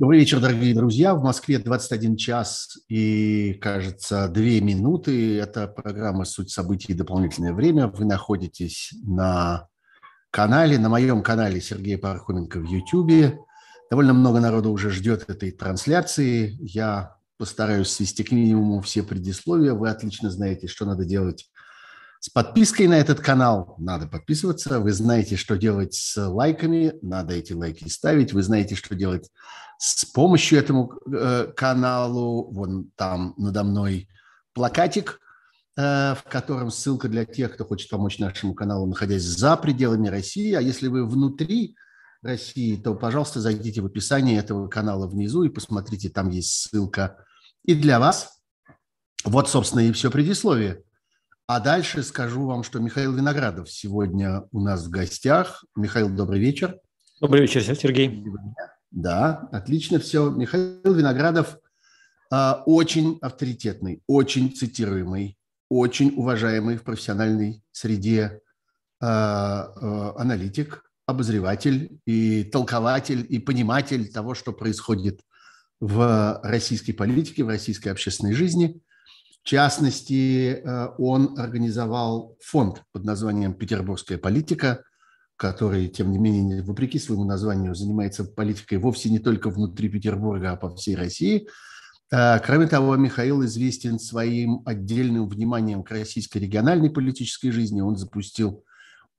Добрый вечер, дорогие друзья. В Москве 21 час и, кажется, 2 минуты. Это программа «Суть событий. Дополнительное время». Вы находитесь на канале, на моем канале Сергея Пархоменко в YouTube. Довольно много народу уже ждет этой трансляции. Я постараюсь свести к минимуму все предисловия. Вы отлично знаете, что надо делать с подпиской на этот канал надо подписываться. Вы знаете, что делать с лайками. Надо эти лайки ставить. Вы знаете, что делать с помощью этому э, каналу. Вон там надо мной плакатик, э, в котором ссылка для тех, кто хочет помочь нашему каналу, находясь за пределами России. А если вы внутри России, то, пожалуйста, зайдите в описание этого канала внизу и посмотрите, там есть ссылка и для вас. Вот, собственно, и все предисловие. А дальше скажу вам, что Михаил Виноградов сегодня у нас в гостях. Михаил, добрый вечер. Добрый вечер, Сергей. Да, отлично все. Михаил Виноградов э, очень авторитетный, очень цитируемый, очень уважаемый в профессиональной среде э, э, аналитик, обозреватель и толкователь и пониматель того, что происходит в российской политике, в российской общественной жизни – в частности, э, он организовал фонд под названием «Петербургская политика», который, тем не менее, вопреки своему названию, занимается политикой вовсе не только внутри Петербурга, а по всей России. Э, кроме того, Михаил известен своим отдельным вниманием к российской региональной политической жизни. Он запустил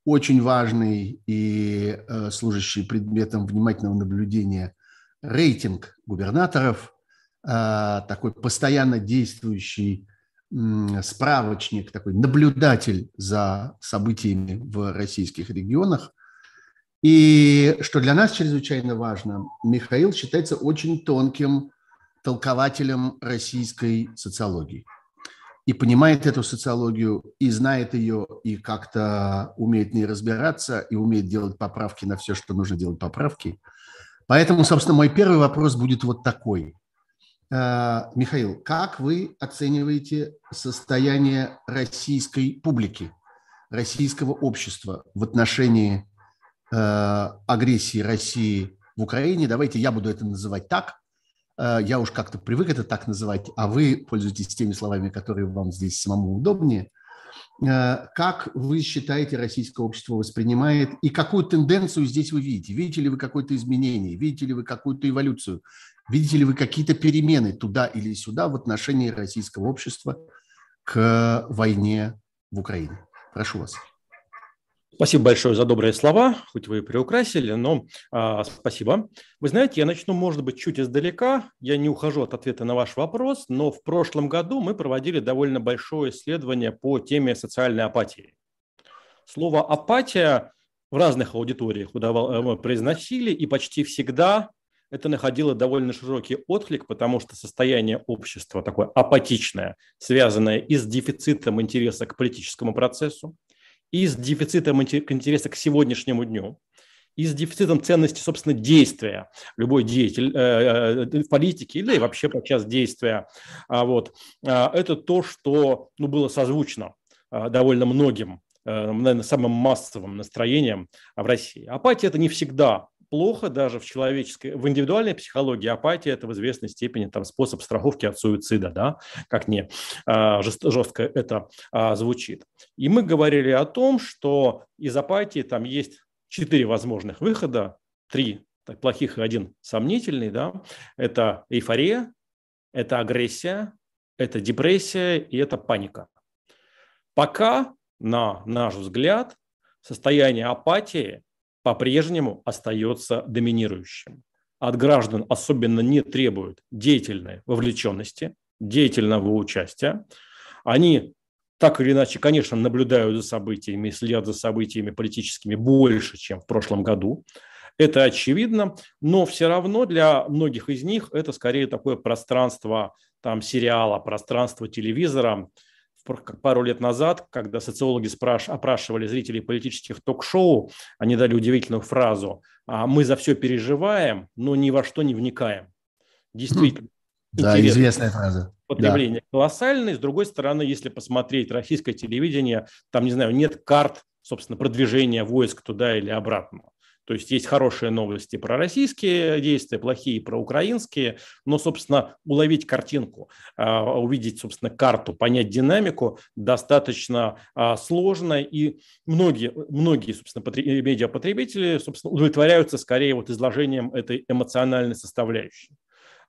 очень важный и э, служащий предметом внимательного наблюдения рейтинг губернаторов, такой постоянно действующий справочник, такой наблюдатель за событиями в российских регионах. И что для нас чрезвычайно важно, Михаил считается очень тонким толкователем российской социологии. И понимает эту социологию, и знает ее, и как-то умеет в ней разбираться, и умеет делать поправки на все, что нужно делать поправки. Поэтому, собственно, мой первый вопрос будет вот такой. Э, Михаил, как вы оцениваете состояние российской публики, российского общества в отношении э, агрессии России в Украине? Давайте я буду это называть так. Э, я уж как-то привык это так называть, а вы пользуетесь теми словами, которые вам здесь самому удобнее. Как вы считаете, российское общество воспринимает и какую тенденцию здесь вы видите? Видите ли вы какое-то изменение? Видите ли вы какую-то эволюцию? Видите ли вы какие-то перемены туда или сюда в отношении российского общества к войне в Украине? Прошу вас. Спасибо большое за добрые слова, хоть вы и приукрасили, но а, спасибо. Вы знаете, я начну, может быть, чуть издалека. Я не ухожу от ответа на ваш вопрос, но в прошлом году мы проводили довольно большое исследование по теме социальной апатии. Слово апатия в разных аудиториях э, произносили, и почти всегда это находило довольно широкий отклик, потому что состояние общества такое апатичное, связанное и с дефицитом интереса к политическому процессу, и с дефицитом интереса к сегодняшнему дню, и с дефицитом ценности, собственно, действия. Любой деятель э, э, в политике или вообще подчас действия. А вот, а, это то, что ну, было созвучно а, довольно многим наверное, самым массовым настроением в России. Апатия – это не всегда плохо даже в человеческой, в индивидуальной психологии апатия – это в известной степени там, способ страховки от суицида, да, как не а, жестко это а, звучит. И мы говорили о том, что из апатии там есть четыре возможных выхода, три плохих и один сомнительный, да, это эйфория, это агрессия, это депрессия и это паника. Пока, на наш взгляд, состояние апатии по-прежнему остается доминирующим. От граждан особенно не требуют деятельной вовлеченности, деятельного участия. Они так или иначе, конечно, наблюдают за событиями, следят за событиями политическими больше, чем в прошлом году. Это очевидно, но все равно для многих из них это скорее такое пространство там, сериала, пространство телевизора – пару лет назад, когда социологи спраш... опрашивали зрителей политических ток-шоу, они дали удивительную фразу «А «Мы за все переживаем, но ни во что не вникаем». Действительно. Да, известная фраза. Потребление да. колоссальное. С другой стороны, если посмотреть российское телевидение, там, не знаю, нет карт, собственно, продвижения войск туда или обратно. То есть есть хорошие новости про российские действия, плохие про украинские, но, собственно, уловить картинку, а, увидеть, собственно, карту, понять динамику достаточно а, сложно, и многие, многие собственно, медиапотребители, собственно, удовлетворяются скорее вот изложением этой эмоциональной составляющей.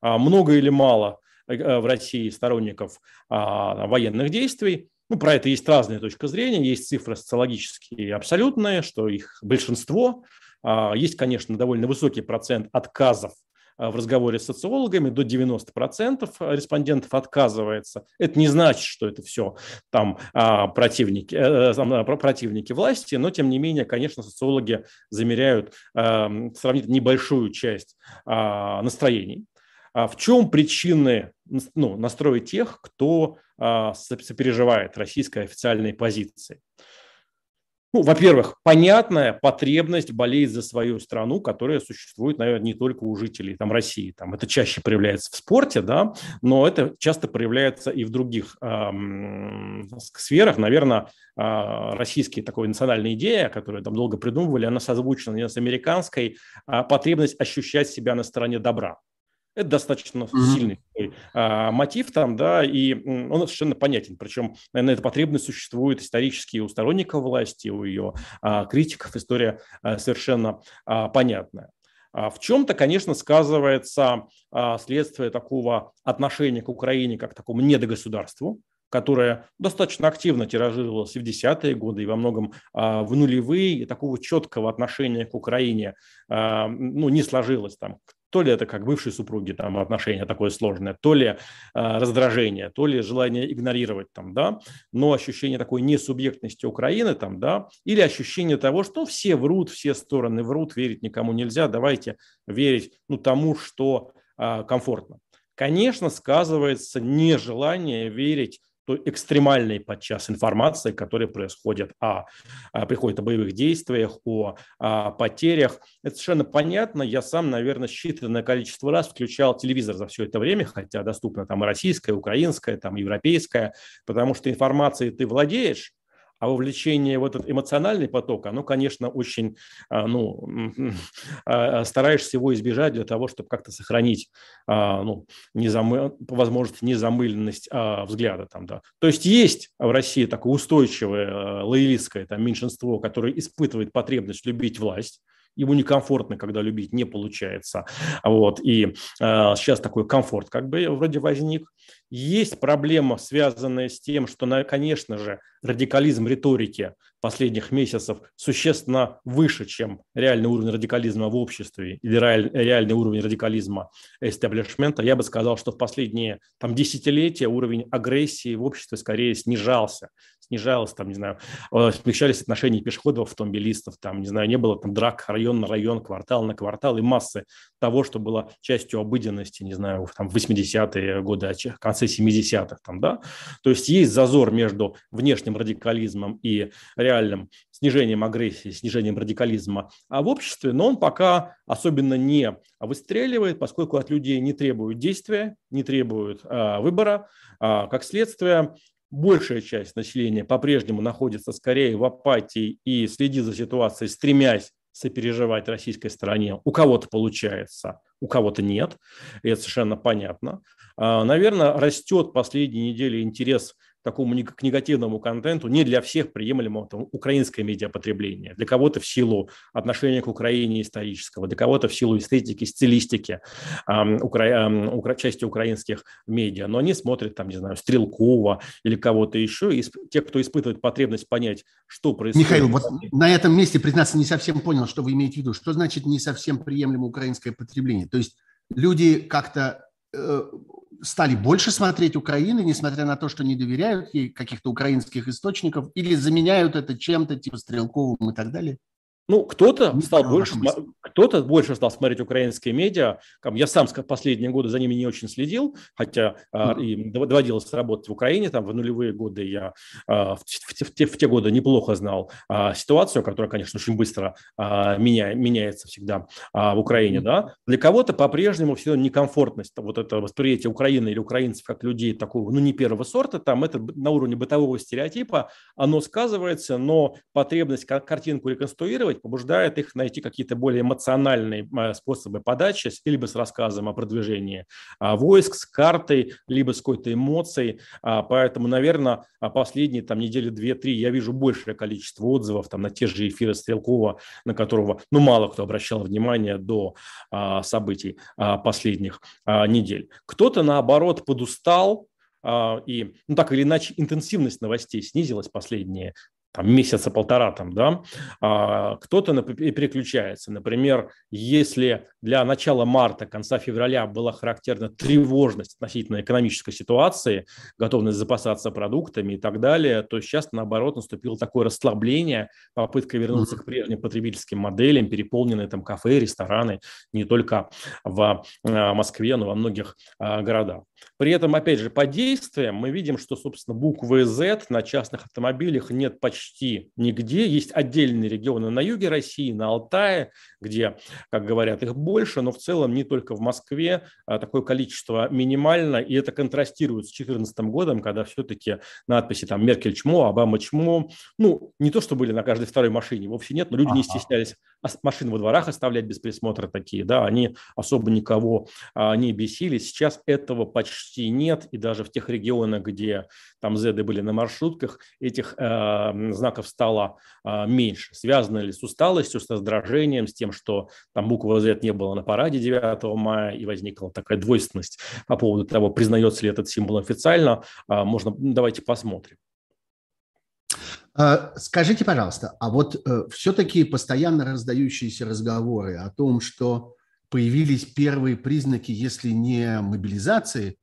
А, много или мало э, в России сторонников военных действий, ну, про это есть разные точки зрения, есть цифры социологические абсолютные, что их большинство, есть, конечно, довольно высокий процент отказов а, в разговоре с социологами, до 90% респондентов отказывается. Это не значит, что это все там а, противники, э, э, противники власти, но тем не менее, конечно, социологи замеряют сравнительно небольшую часть настроений. В чем причины ну, настроя тех, кто сопереживает российской официальной позиции? Ну, во-первых, понятная потребность болеть за свою страну, которая существует, наверное, не только у жителей там, России. Там, это чаще проявляется в спорте, да, но это часто проявляется и в других э, сферах. Наверное, э, российская такая национальная идея, которую там долго придумывали, она созвучна с американской, э, потребность ощущать себя на стороне добра. Это достаточно mm-hmm. сильный такой, а, мотив там, да, и он совершенно понятен. Причем, наверное, эта потребность существует исторически у сторонников власти, у ее а, критиков. История а, совершенно а, понятная. А в чем-то, конечно, сказывается а, следствие такого отношения к Украине как к такому недогосударству, которое достаточно активно тиражировалось и в десятые годы, и во многом а, в нулевые, и такого четкого отношения к Украине а, ну, не сложилось там то ли это как бывшие супруги, там отношения такое сложное, то ли э, раздражение, то ли желание игнорировать там, да, но ощущение такой несубъектности Украины там, да, или ощущение того, что все врут, все стороны врут, верить никому нельзя, давайте верить, ну, тому, что э, комфортно. Конечно, сказывается нежелание верить экстремальной подчас информации, которая происходит о, приходит о боевых действиях, о, о потерях. Это совершенно понятно. Я сам, наверное, считанное количество раз включал телевизор за все это время, хотя доступно там и российская, и украинская, там европейская, потому что информацией ты владеешь, а вовлечение в этот эмоциональный поток, оно, конечно, очень, а, ну, а, стараешься его избежать для того, чтобы как-то сохранить, а, ну, незамы... по возможности незамыленность взгляда там, да. То есть есть в России такое устойчивое лоялистское там меньшинство, которое испытывает потребность любить власть, ему некомфортно, когда любить не получается. Вот. И э, сейчас такой комфорт как бы вроде возник. Есть проблема, связанная с тем, что, конечно же, радикализм риторики последних месяцев существенно выше, чем реальный уровень радикализма в обществе или реальный уровень радикализма эстаблишмента. Я бы сказал, что в последние там, десятилетия уровень агрессии в обществе скорее снижался снижалось, там, не знаю, э, смягчались отношения пешеходов, автомобилистов, там, не знаю, не было там драк район на район, квартал на квартал и массы того, что было частью обыденности, не знаю, там, в 80-е годы, а в конце 70-х, там, да. То есть есть зазор между внешним радикализмом и реальным снижением агрессии, снижением радикализма а в обществе, но он пока особенно не выстреливает, поскольку от людей не требуют действия, не требуют а, выбора. А, как следствие, большая часть населения по-прежнему находится скорее в апатии и следит за ситуацией, стремясь сопереживать российской стороне. У кого-то получается, у кого-то нет, и это совершенно понятно. А, Наверное, растет последние недели интерес такому к негативному контенту не для всех приемлемо там, украинское медиапотребление. Для кого-то в силу отношения к Украине исторического, для кого-то в силу эстетики, стилистики э, укра... укра... части украинских медиа. Но они смотрят, там, не знаю, Стрелкова или кого-то еще. И те, кто испытывает потребность понять, что происходит. Михаил, вот на этом месте, признаться, не совсем понял, что вы имеете в виду. Что значит не совсем приемлемо украинское потребление? То есть люди как-то э, стали больше смотреть Украины, несмотря на то, что не доверяют ей каких-то украинских источников, или заменяют это чем-то типа Стрелковым и так далее? Ну, кто-то стал больше, кто-то больше стал смотреть украинские медиа. Я сам последние годы за ними не очень следил, хотя mm-hmm. и доводилось работать в Украине. Там в нулевые годы я а, в, в, в, те, в те годы неплохо знал а, ситуацию, которая, конечно, очень быстро а, меня, меняется всегда а, в Украине. Mm-hmm. Да? Для кого-то по-прежнему все некомфортность, вот это восприятие Украины или украинцев как людей такого, ну, не первого сорта, там это на уровне бытового стереотипа, оно сказывается, но потребность картинку реконструировать делать, побуждает их найти какие-то более эмоциональные э, способы подачи, либо с рассказом о продвижении а, войск, с картой, либо с какой-то эмоцией. А, поэтому, наверное, последние там недели две-три я вижу большее количество отзывов там на те же эфиры Стрелкова, на которого, ну, мало кто обращал внимание до событий последних недель. Кто-то, наоборот, подустал, и, ну, так или иначе, интенсивность новостей снизилась последние там, месяца полтора, там, да, а, кто-то переключается. Например, если для начала марта, конца февраля была характерна тревожность относительно экономической ситуации, готовность запасаться продуктами и так далее, то сейчас, наоборот, наступило такое расслабление, попытка вернуться к прежним потребительским моделям, переполненные там кафе, рестораны, не только в а, Москве, но во многих а, городах. При этом, опять же, по действиям мы видим, что, собственно, буквы Z на частных автомобилях нет почти нигде. Есть отдельные регионы на юге России, на Алтае, где, как говорят, их больше, но в целом не только в Москве а такое количество минимально, и это контрастирует с 2014 годом, когда все-таки надписи там «Меркель чмо», «Обама чмо», ну, не то, что были на каждой второй машине, вовсе нет, но люди ага. не стеснялись машины во дворах оставлять без присмотра такие, да, они особо никого а, не бесили. Сейчас этого почти нет, и даже в тех регионах, где там зеды были на маршрутках, этих э, знаков стало э, меньше. Связано ли с усталостью, с раздражением, с тем, что там буква Z не было на параде 9 мая, и возникла такая двойственность по поводу того, признается ли этот символ официально, э, можно, давайте посмотрим. А, скажите, пожалуйста, а вот э, все-таки постоянно раздающиеся разговоры о том, что появились первые признаки, если не мобилизации,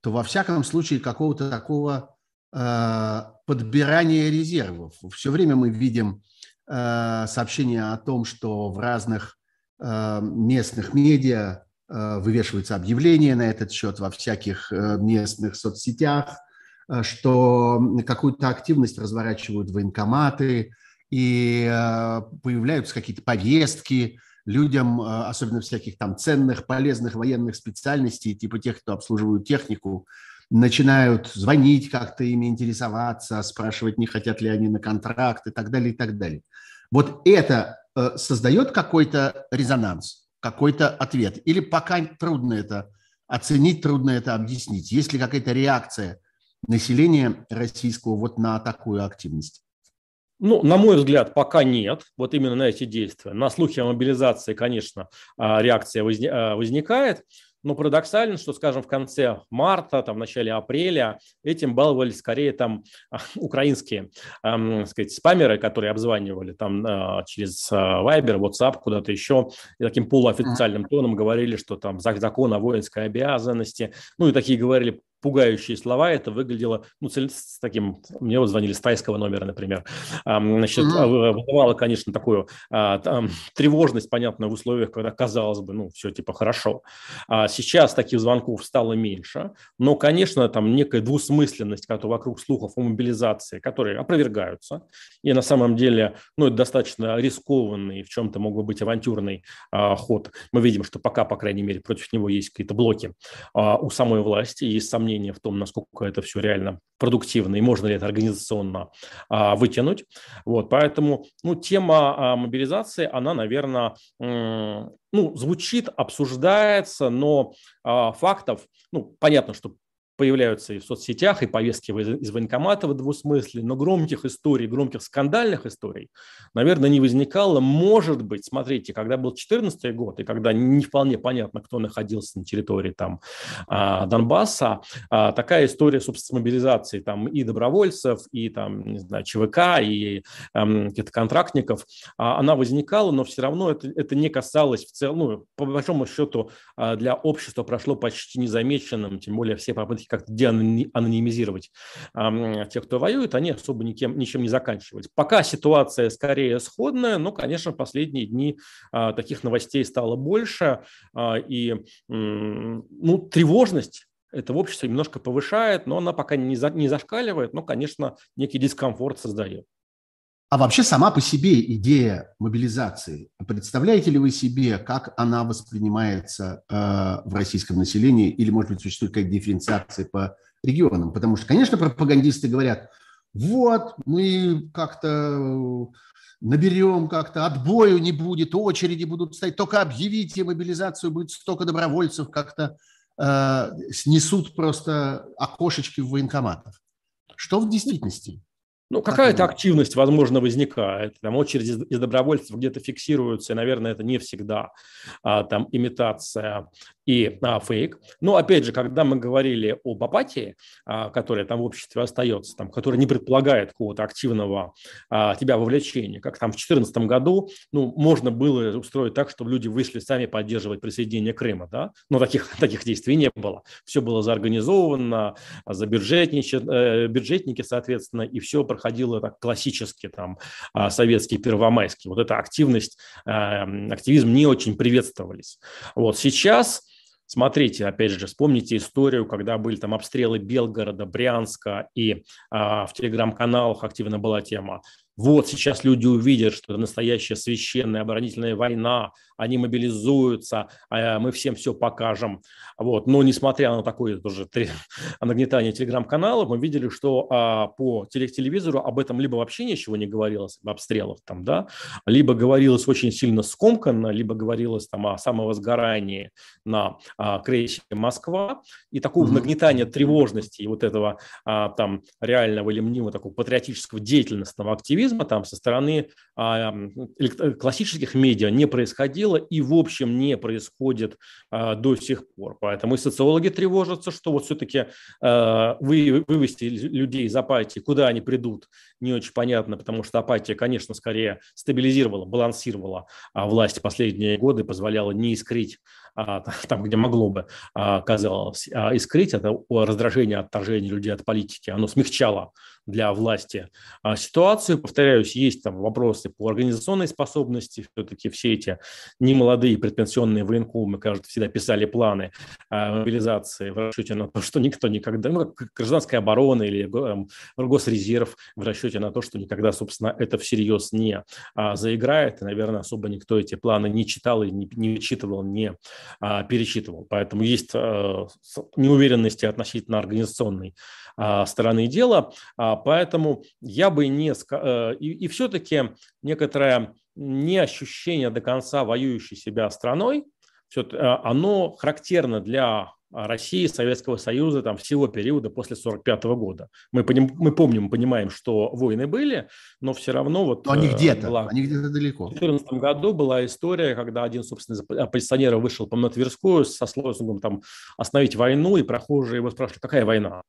то во всяком случае какого-то такого э, подбирания резервов. Все время мы видим сообщения о том, что в разных местных медиа вывешиваются объявления на этот счет во всяких местных соцсетях – Э, что какую-то активность разворачивают военкоматы, и э, появляются какие-то повестки людям, э, особенно всяких там ценных, полезных военных специальностей, типа тех, кто обслуживают технику, начинают звонить как-то ими интересоваться, спрашивать, не хотят ли они на контракт и так далее, и так далее. Вот это создает какой-то резонанс, какой-то ответ? Или пока трудно это оценить, трудно это объяснить? Есть ли какая-то реакция населения российского вот на такую активность? Ну, на мой взгляд, пока нет. Вот именно на эти действия. На слухи о мобилизации, конечно, а, реакция а, возникает. Но парадоксально, что, скажем, в конце марта, там, в начале апреля этим баловались скорее там украинские, эм, сказать, спамеры, которые обзванивали там э, через э, Viber, WhatsApp, куда-то еще, и таким полуофициальным тоном говорили, что там закон о воинской обязанности, ну и такие говорили пугающие слова. Это выглядело, ну, с таким, мне вот звонили с тайского номера, например. Значит, mm-hmm. вызывало, конечно, такую а, там, тревожность, понятно, в условиях, когда казалось бы, ну, все типа хорошо. А сейчас таких звонков стало меньше, но, конечно, там некая двусмысленность, которая вокруг слухов о мобилизации, которые опровергаются. И на самом деле, ну, это достаточно рискованный, в чем-то мог бы быть авантюрный а, ход. Мы видим, что пока, по крайней мере, против него есть какие-то блоки у самой власти, есть сомнения сомнения в том, насколько это все реально продуктивно и можно ли это организационно а, вытянуть. Вот, поэтому ну, тема а, мобилизации, она, наверное, ну, звучит, обсуждается, но а, фактов, ну, понятно, что появляются и в соцсетях, и повестки из военкомата в двусмысле, но громких историй, громких скандальных историй, наверное, не возникало. Может быть, смотрите, когда был 2014 год, и когда не вполне понятно, кто находился на территории там а, Донбасса, а, такая история, собственно, мобилизации там и добровольцев, и там, не знаю, ЧВК, и каких-то контрактников, а, она возникала, но все равно это, это не касалось в целом, ну, по большому счету для общества прошло почти незамеченным, тем более все попытки как-то деанонимизировать э, тех, кто воюет, они особо никем, ничем не заканчивались. Пока ситуация скорее сходная, но, конечно, последние дни э, таких новостей стало больше, э, и ну, тревожность это в обществе немножко повышает, но она пока не, за, не зашкаливает, но, конечно, некий дискомфорт создает. А вообще сама по себе идея мобилизации, представляете ли вы себе, как она воспринимается э, в российском населении, или, может быть, существует какая-то дифференциация по регионам? Потому что, конечно, пропагандисты говорят, вот, мы как-то наберем как-то, отбою не будет, очереди будут стоять, только объявите мобилизацию, будет столько добровольцев, как-то э, снесут просто окошечки в военкоматах. Что в действительности? Ну, какая-то активность, возможно, возникает. Там очереди из добровольцев где-то фиксируются, и, наверное, это не всегда а, там имитация и а, фейк. Но опять же, когда мы говорили об апатии, а, которая там в обществе остается, там, которая не предполагает какого-то активного а, тебя вовлечения, как там в 2014 году, ну, можно было устроить так, чтобы люди вышли сами поддерживать присоединение Крыма, да, но таких, таких действий не было. Все было заорганизовано, за бюджетники, э, бюджетники, соответственно, и все проходило так классически, там, а, советский, первомайский. Вот эта активность, а, активизм не очень приветствовались. Вот сейчас Смотрите, опять же, вспомните историю, когда были там обстрелы Белгорода, Брянска, и а, в телеграм-каналах активно была тема вот сейчас люди увидят, что это настоящая священная оборонительная война, они мобилизуются, а мы всем все покажем. Вот. Но несмотря на такое тоже нагнетание телеграм-каналов, мы видели, что а, по телевизору об этом либо вообще ничего не говорилось, об обстрелах там, да, либо говорилось очень сильно скомканно, либо говорилось там о самовозгорании на а, крейсере «Москва». И такого mm-hmm. нагнетания тревожности и вот этого там реального или мнимого такого патриотического деятельностного активизма там со стороны классических медиа не происходило и в общем не происходит а, до сих пор. Поэтому и социологи тревожатся, что вот все-таки а, вы, вывести людей из апатии, куда они придут, не очень понятно, потому что апатия, конечно, скорее стабилизировала, балансировала а, власть последние годы, позволяла не искрить а, там, где могло бы, а, казалось, а, искрить, это раздражение, отторжение людей от политики, оно смягчало для власти ситуацию. Повторяюсь, есть там вопросы по организационной способности, все-таки все эти немолодые предпенсионные военкомы, кажется, всегда писали планы мобилизации в расчете на то, что никто никогда, ну, гражданская оборона или госрезерв в расчете на то, что никогда, собственно, это всерьез не заиграет, и, наверное, особо никто эти планы не читал и не, не вычитывал, не а, пересчитывал. Поэтому есть а, неуверенности относительно организационной а, стороны дела. Поэтому я бы не... Э, и, все-таки некоторое не ощущение до конца воюющей себя страной, все, оно характерно для России, Советского Союза там, всего периода после 1945 года. Мы, поним, мы помним, понимаем, что войны были, но все равно вот... Но они э, где-то, была, они где-то далеко. В 2014 году была история, когда один, собственно, из оппозиционеров вышел по Тверскую со лозунгом там, «остановить войну», и прохожие его спрашивали, какая война?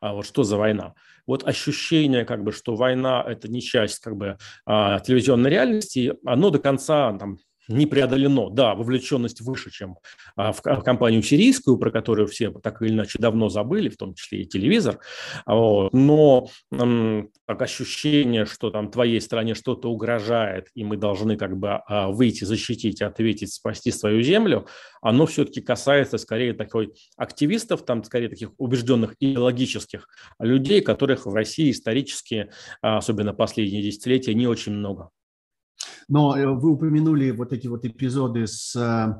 А вот что за война. Вот ощущение, как бы, что война – это не часть как бы, а, телевизионной реальности, оно до конца там, не преодолено. Да, вовлеченность выше, чем а, в компанию сирийскую, про которую все так или иначе давно забыли, в том числе и телевизор. Но так, ощущение, что там твоей стране что-то угрожает, и мы должны как бы а, выйти, защитить, ответить, спасти свою землю, оно все-таки касается скорее такой активистов, там скорее таких убежденных идеологических людей, которых в России исторически, а, особенно последние десятилетия, не очень много. Но э, вы упомянули вот эти вот эпизоды с э,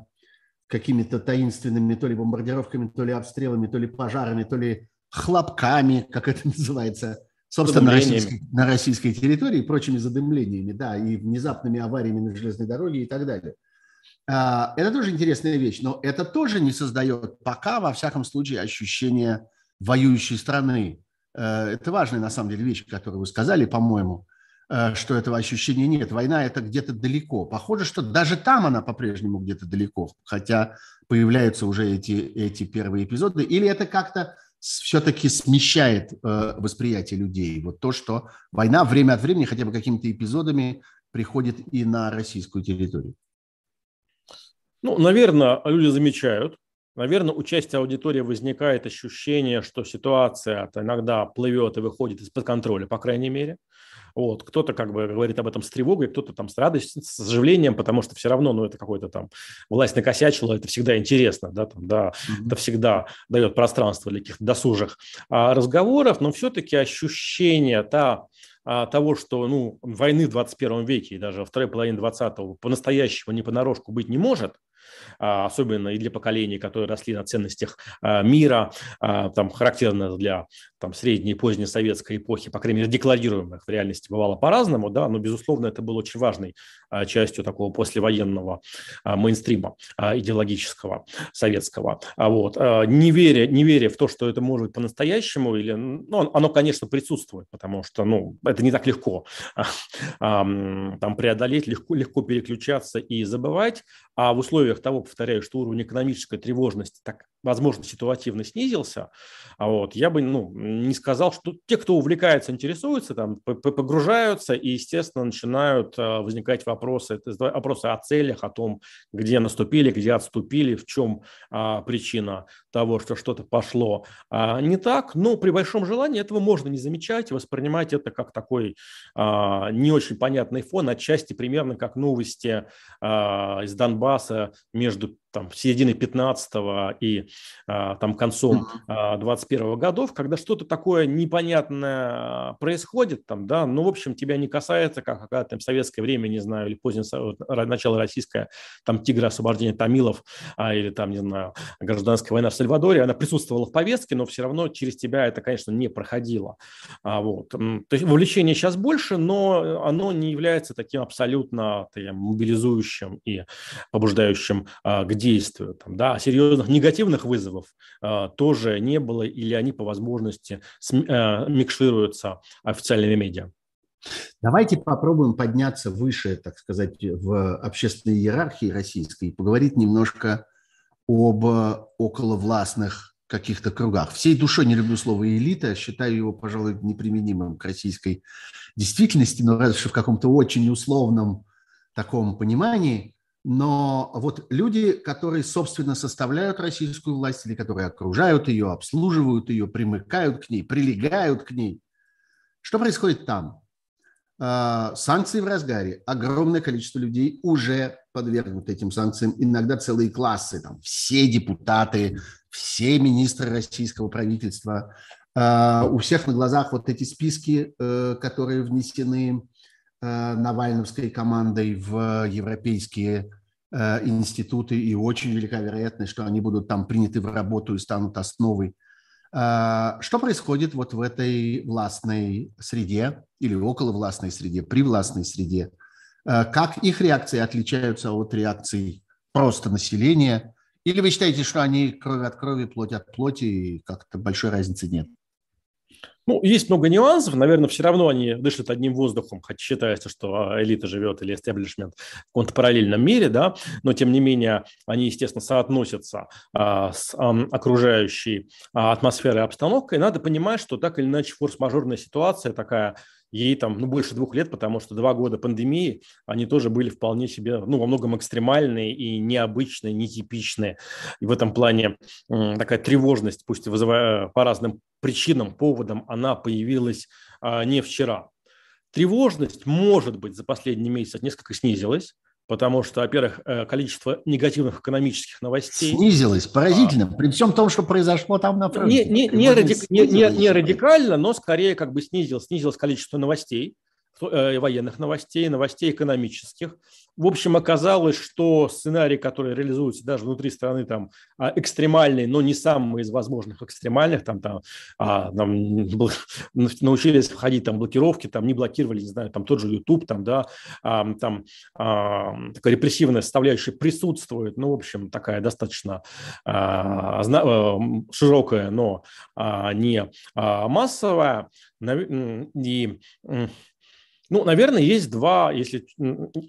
какими-то таинственными то ли бомбардировками, то ли обстрелами, то ли пожарами, то ли хлопками, как это называется, собственно, на российской, на российской территории, прочими задымлениями, да, и внезапными авариями на железной дороге и так далее. А, это тоже интересная вещь, но это тоже не создает пока, во всяком случае, ощущение воюющей страны. Э, это важная, на самом деле, вещь, которую вы сказали, по-моему. Э, что этого ощущения нет. Война – это где-то далеко. Похоже, что даже там она по-прежнему где-то далеко, хотя появляются уже эти, эти первые эпизоды. Или это как-то все-таки смещает э, восприятие людей. Вот то, что война время от времени хотя бы какими-то эпизодами приходит и на российскую территорию. Ну, наверное, люди замечают. Наверное, у части аудитории возникает ощущение, что ситуация иногда плывет и выходит из-под контроля, по крайней мере. Вот, кто-то как бы говорит об этом с тревогой, кто-то там с радостью, с оживлением, потому что все равно, ну, это какой-то там власть накосячила, это всегда интересно, да, там, да, mm-hmm. это всегда дает пространство для каких-то досужих а, разговоров, но все-таки ощущение та, а, того, что ну, войны в 21 веке и даже во второй половине 20-го по-настоящему не понарошку быть не может, а, особенно и для поколений, которые росли на ценностях а, мира, там характерно для там средней и поздней советской эпохи, по крайней мере, декларируемых в реальности бывало по-разному, да, но, безусловно, это было очень важной а, частью такого послевоенного а, мейнстрима а, идеологического советского. Вот, не, веря, не веря в то, что это может быть по-настоящему, или, ну, оно, конечно, присутствует, потому что, ну, это не так легко там преодолеть, легко, легко переключаться и забывать, а в условиях того, повторяю, что уровень экономической тревожности так, возможно, ситуативно снизился, вот, я бы ну, не сказал, что те, кто увлекается, интересуются, там, погружаются и, естественно, начинают а, возникать вопросы, вопросы о целях, о том, где наступили, где отступили, в чем а, причина того, что что-то пошло а, не так. Но при большом желании этого можно не замечать, воспринимать это как такой а, не очень понятный фон, отчасти примерно как новости а, из Донбасса, между там, середины 15 и а, там, концом а, 21 годов, когда что-то такое непонятное происходит, там, да, ну, в общем, тебя не касается, как когда там советское время, не знаю, или позднее начало российское, там, тигра освобождения Тамилов, а, или там, не знаю, гражданская война в Сальвадоре, она присутствовала в повестке, но все равно через тебя это, конечно, не проходило. А, вот. То есть вовлечение сейчас больше, но оно не является таким абсолютно там, мобилизующим и побуждающим а, к действию. Там, да, серьезных негативных вызовов а, тоже не было, или они по возможности а, микшируются официальными медиа. Давайте попробуем подняться выше, так сказать, в общественной иерархии российской и поговорить немножко об околовластных каких-то кругах. Всей душой не люблю слово «элита», считаю его, пожалуй, неприменимым к российской действительности, но разве что в каком-то очень условном таком понимании. Но вот люди, которые, собственно, составляют российскую власть или которые окружают ее, обслуживают ее, примыкают к ней, прилегают к ней, что происходит там? А, санкции в разгаре. Огромное количество людей уже подвергнуты этим санкциям. Иногда целые классы, там, все депутаты, все министры российского правительства. А, у всех на глазах вот эти списки, э, которые внесены Э, навальновской командой в европейские э, институты, и очень велика вероятность, что они будут там приняты в работу и станут основой. Э, что происходит вот в этой властной среде или около властной среде, при властной среде? Как их реакции отличаются от реакций просто населения? Или вы считаете, что они кровь от крови, плоть от плоти, и как-то большой разницы нет? Ну, есть много нюансов. Наверное, все равно они дышат одним воздухом, хотя считается, что а, элита живет или эстеблишмент в каком-то параллельном мире, да, но тем не менее они, естественно, соотносятся а, с а, окружающей а, атмосферой и обстановкой. Надо понимать, что так или иначе форс-мажорная ситуация такая ей там ну, больше двух лет, потому что два года пандемии, они тоже были вполне себе, ну, во многом экстремальные и необычные, нетипичные. И в этом плане такая тревожность, пусть вызывая по разным причинам, поводам, она появилась а, не вчера. Тревожность, может быть, за последний месяц несколько снизилась, потому что, во-первых, э, количество негативных экономических новостей... Снизилось, поразительно, а, при всем том, что произошло там на фронте. Не, не, не, радик, не, не, не радикально, но скорее как бы снизилось, снизилось количество новостей, военных новостей, новостей экономических. В общем, оказалось, что сценарий, который реализуется даже внутри страны, там а, экстремальный, но не самый из возможных экстремальных, там, там, а, там научились входить там блокировки, там не блокировали, не знаю, там тот же YouTube, там, да, а, там а, такая репрессивная составляющая присутствует, ну, в общем, такая достаточно а, а широкая, но а, не а, массовая, и ну, наверное, есть два, если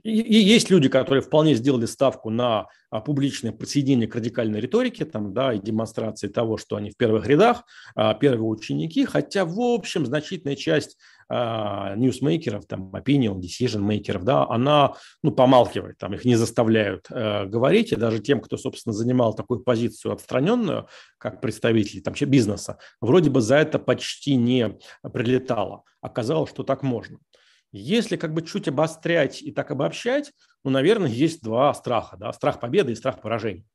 и есть люди, которые вполне сделали ставку на а, публичное присоединение к радикальной риторике, там, да, и демонстрации того, что они в первых рядах, а, первые ученики, хотя, в общем, значительная часть а, ньюсмейкеров, там, opinion, decision мейкеров, да, она, ну, помалкивает, там, их не заставляют э, говорить, и даже тем, кто, собственно, занимал такую позицию отстраненную, как представители, там, бизнеса, вроде бы за это почти не прилетало. Оказалось, что так можно. Если как бы чуть обострять и так обобщать, ну, наверное, есть два страха. Да? Страх победы и страх поражения.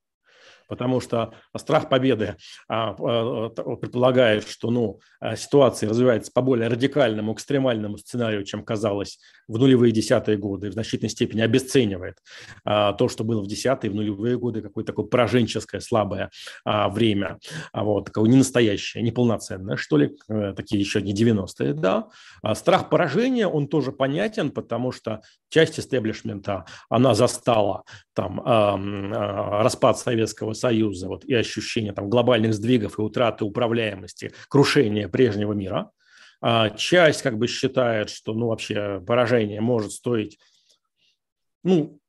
Потому что страх победы а, а, предполагает, что ну, ситуация развивается по более радикальному, экстремальному сценарию, чем казалось в нулевые десятые годы, в значительной степени обесценивает то, что было в десятые, в нулевые годы, какое-то такое пораженческое, слабое время, вот, такое ненастоящее, неполноценное, что ли, э, такие еще не 90-е, да. Страх поражения, он тоже понятен, потому что часть истеблишмента, она застала там распад Советского Союза вот, и ощущение там, глобальных сдвигов и утраты управляемости, крушения прежнего мира. А часть как бы считает, что ну, вообще поражение может стоить ну,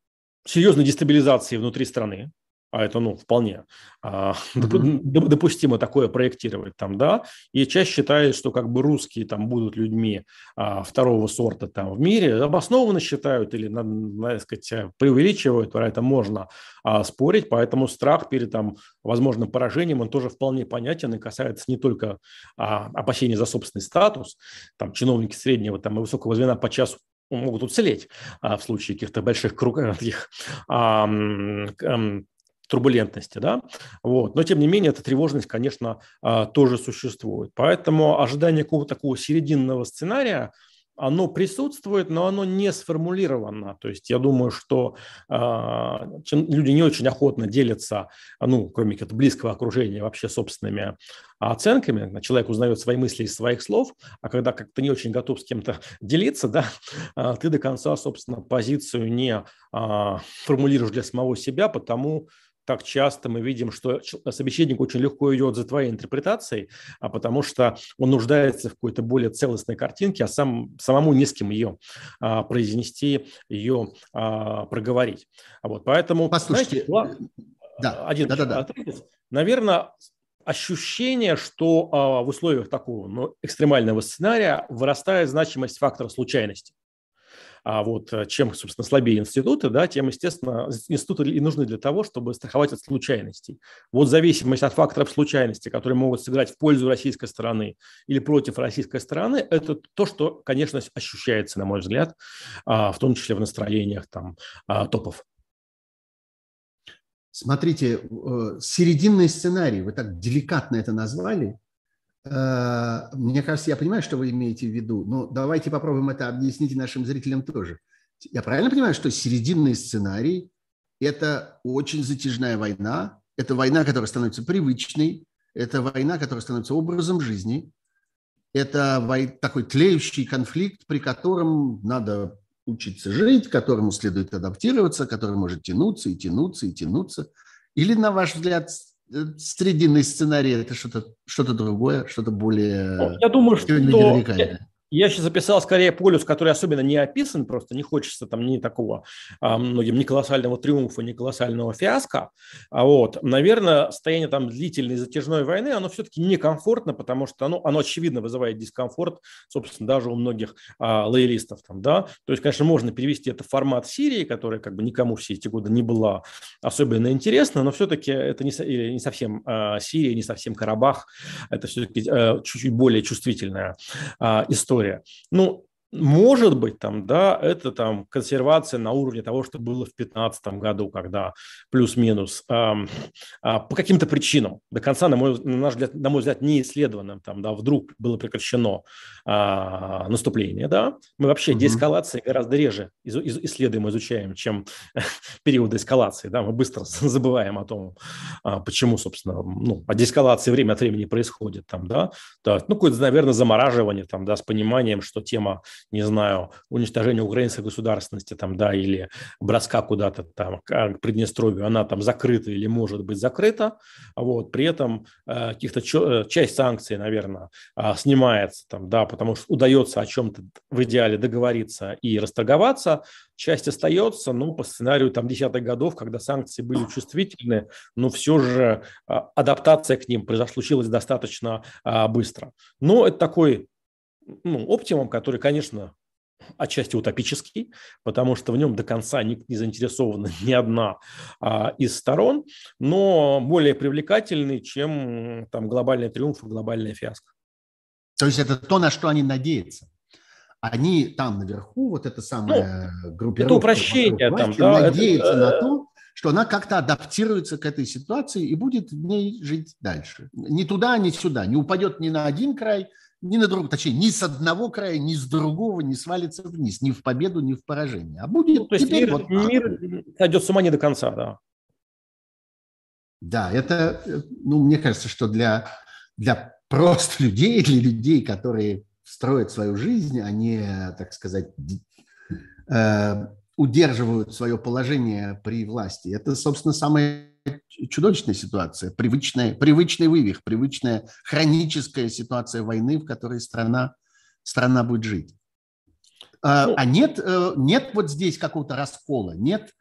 серьезной дестабилизации внутри страны, а это, ну, вполне а, допустимо такое проектировать там, да, и часть считает, что как бы русские там будут людьми а, второго сорта там в мире, обоснованно считают или, надо, надо сказать, преувеличивают, про это можно а, спорить, поэтому страх перед там возможным поражением, он тоже вполне понятен и касается не только а, опасений за собственный статус, там чиновники среднего там и высокого звена по часу могут уцелеть а, в случае каких-то больших кругов, таких а, а, турбулентности, да, вот. Но, тем не менее, эта тревожность, конечно, а, тоже существует. Поэтому ожидание какого-то такого серединного сценария, оно присутствует, но оно не сформулировано. То есть я думаю, что э, люди не очень охотно делятся, ну, кроме как близкого окружения, вообще собственными оценками. Человек узнает свои мысли из своих слов, а когда как-то не очень готов с кем-то делиться, да, э, ты до конца, собственно, позицию не э, формулируешь для самого себя, потому так часто мы видим, что собеседник очень легко идет за твоей интерпретацией, а потому что он нуждается в какой-то более целостной картинке, а сам, самому не с кем ее а, произнести, ее а, проговорить. А вот, поэтому, Послушайте, знаете, да, один да, да, да. наверное, ощущение, что а, в условиях такого ну, экстремального сценария вырастает значимость фактора случайности. А вот э, чем, собственно, слабее институты, да, тем, естественно, институты и нужны для того, чтобы страховать от случайностей. Вот зависимость от факторов случайности, которые могут сыграть в пользу российской стороны или против российской стороны, это то, что, конечно, ощущается, на мой взгляд, а, в том числе в настроениях там а, топов. Смотрите, э, серединный сценарий, вы так деликатно это назвали, мне кажется, я понимаю, что вы имеете в виду, но давайте попробуем это объяснить нашим зрителям тоже. Я правильно понимаю, что серединный сценарий – это очень затяжная война, это война, которая становится привычной, это война, которая становится образом жизни, это такой тлеющий конфликт, при котором надо учиться жить, которому следует адаптироваться, который может тянуться и тянуться и тянуться. Или, на ваш взгляд, срединный сценарий это что-то что другое, что-то более... Я думаю, что я сейчас записал скорее полюс, который особенно не описан, просто не хочется там ни такого а, многим ни колоссального триумфа, ни колоссального фиаско. А вот, наверное, состояние там длительной затяжной войны, оно все-таки некомфортно, потому что оно, оно очевидно вызывает дискомфорт, собственно, даже у многих а, лоялистов там, да. То есть, конечно, можно перевести это в формат Сирии, которая как бы никому все эти годы не была особенно интересна, но все-таки это не, не совсем а, Сирия, не совсем Карабах, это все-таки а, чуть-чуть более чувствительная а, история история. Ну, может быть, там, да, это там консервация на уровне того, что было в 2015 году, когда плюс-минус эм, э, по каким-то причинам до конца, на мой, на, наш взгляд, на мой взгляд, не исследованным, там, да, вдруг было прекращено э, наступление, да. Мы вообще mm-hmm. деэскалации гораздо реже из, из, исследуем, изучаем, чем периоды эскалации, да. Мы быстро забываем о том, э, почему, собственно, ну, о деэскалации время от времени происходит, там, да. да ну, какое-то, наверное, замораживание, там, да, с пониманием, что тема не знаю, уничтожения украинской государственности там, да, или броска куда-то там к Приднестровью, она там закрыта или может быть закрыта, вот, при этом э, каких-то э, часть санкций, наверное, э, снимается там, да, потому что удается о чем-то в идеале договориться и расторговаться, часть остается, ну, по сценарию там десятых годов, когда санкции были чувствительны, но все же адаптация к ним произошла, случилась достаточно быстро. Но это такой ну, оптимум, который, конечно, отчасти утопический, потому что в нем до конца не, не заинтересована ни одна а, из сторон, но более привлекательный, чем там глобальный триумф и глобальная фиаско. То есть это то, на что они надеются. Они там наверху, вот это самое ну, группировка, это упрощение, там, да, надеются это, на то, что она как-то адаптируется к этой ситуации и будет в ней жить дальше. Ни туда, ни сюда. Не упадет ни на один край, ни на другой. Точнее, ни с одного края, ни с другого не свалится вниз. Ни в победу, ни в поражение. А будет ну, то есть теперь мир, вот... мир сойдет с ума не до конца, да. Да, это, ну, мне кажется, что для, для просто людей, для людей, которые строят свою жизнь, они, так сказать, э, удерживают свое положение при власти. Это, собственно, самая чудовищная ситуация, привычная, привычный вывих, привычная хроническая ситуация войны, в которой страна, страна будет жить. А, ну, а нет, э, нет вот здесь какого-то раскола, нет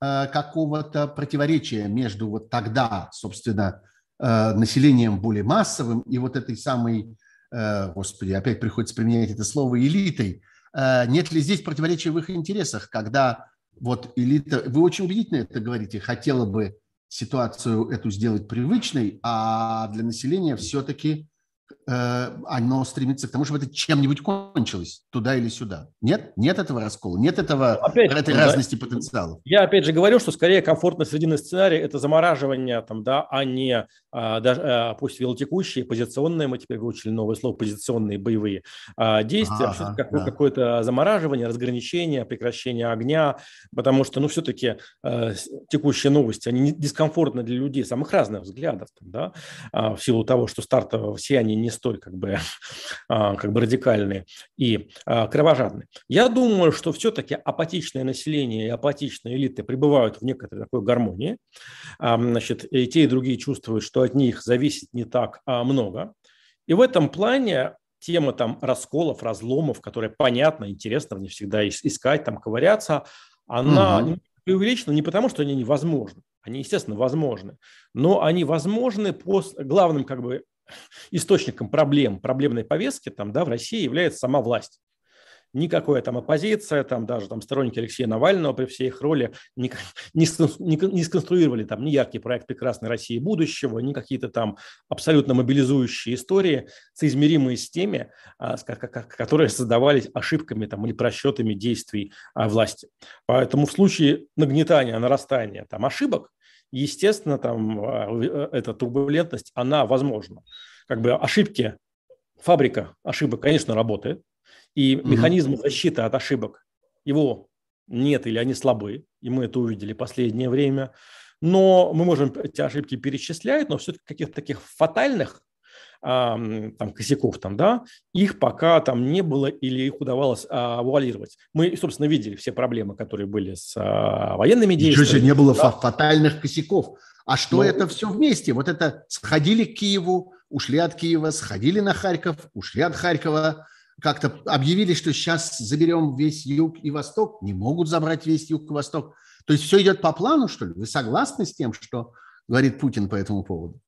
э, какого-то противоречия между вот тогда, собственно, э, населением более массовым и вот этой самой, господи, опять приходится применять это слово, элитой, нет ли здесь противоречия в их интересах, когда вот элита, вы очень убедительно это говорите, хотела бы ситуацию эту сделать привычной, а для населения все-таки оно стремится к тому, чтобы это чем-нибудь кончилось, туда или сюда. Нет? Нет этого раскола, нет этого, опять, этой да, разности потенциалов. Я опять же говорю, что скорее комфортно срединный сценарий – это замораживание, там, да, а не а, даже, а, пусть велотекущие, позиционные, мы теперь выучили новое слово, позиционные боевые а, действия, ага, какое, да. какое-то замораживание, разграничение, прекращение огня, потому что, ну, все-таки а, текущие новости, они дискомфортны для людей самых разных взглядов, там, да, а, в силу того, что стартово все они не столь как бы, а, как бы радикальные и а, кровожадные. Я думаю, что все-таки апатичное население и апатичные элиты пребывают в некоторой такой гармонии. Значит, и те, и другие чувствуют, что от них зависит не так много. И в этом плане тема там расколов, разломов, которые понятно, интересно в них всегда искать, там ковыряться, она угу. преувеличена не потому, что они невозможны. Они, естественно, возможны. Но они возможны по главным как бы источником проблем, проблемной повестки там, да, в России является сама власть. Никакая там оппозиция, там даже там сторонники Алексея Навального при всей их роли не, сконструировали там ни яркий проект прекрасной России будущего, ни какие-то там абсолютно мобилизующие истории, соизмеримые с теми, а, которые создавались ошибками там, или просчетами действий а, власти. Поэтому в случае нагнетания, нарастания там, ошибок, естественно, там а, э, эта турбулентность, она возможна. Как бы ошибки, фабрика ошибок, конечно, работает, и механизм защиты от ошибок, его нет или они слабы, и мы это увидели последнее время. Но мы можем эти ошибки перечислять, но все-таки каких-то таких фатальных там, косяков, там, да, их пока там не было или их удавалось а, вуалировать. Мы, собственно, видели все проблемы, которые были с а, военными действиями. Ничего себе, не было да? фатальных косяков. А что Но... Ну, это все вместе? Вот это сходили к Киеву, ушли от Киева, сходили на Харьков, ушли от Харькова, как-то объявили, что сейчас заберем весь юг и восток. Не могут забрать весь юг и восток. То есть все идет по плану, что ли? Вы согласны с тем, что говорит Путин по этому поводу?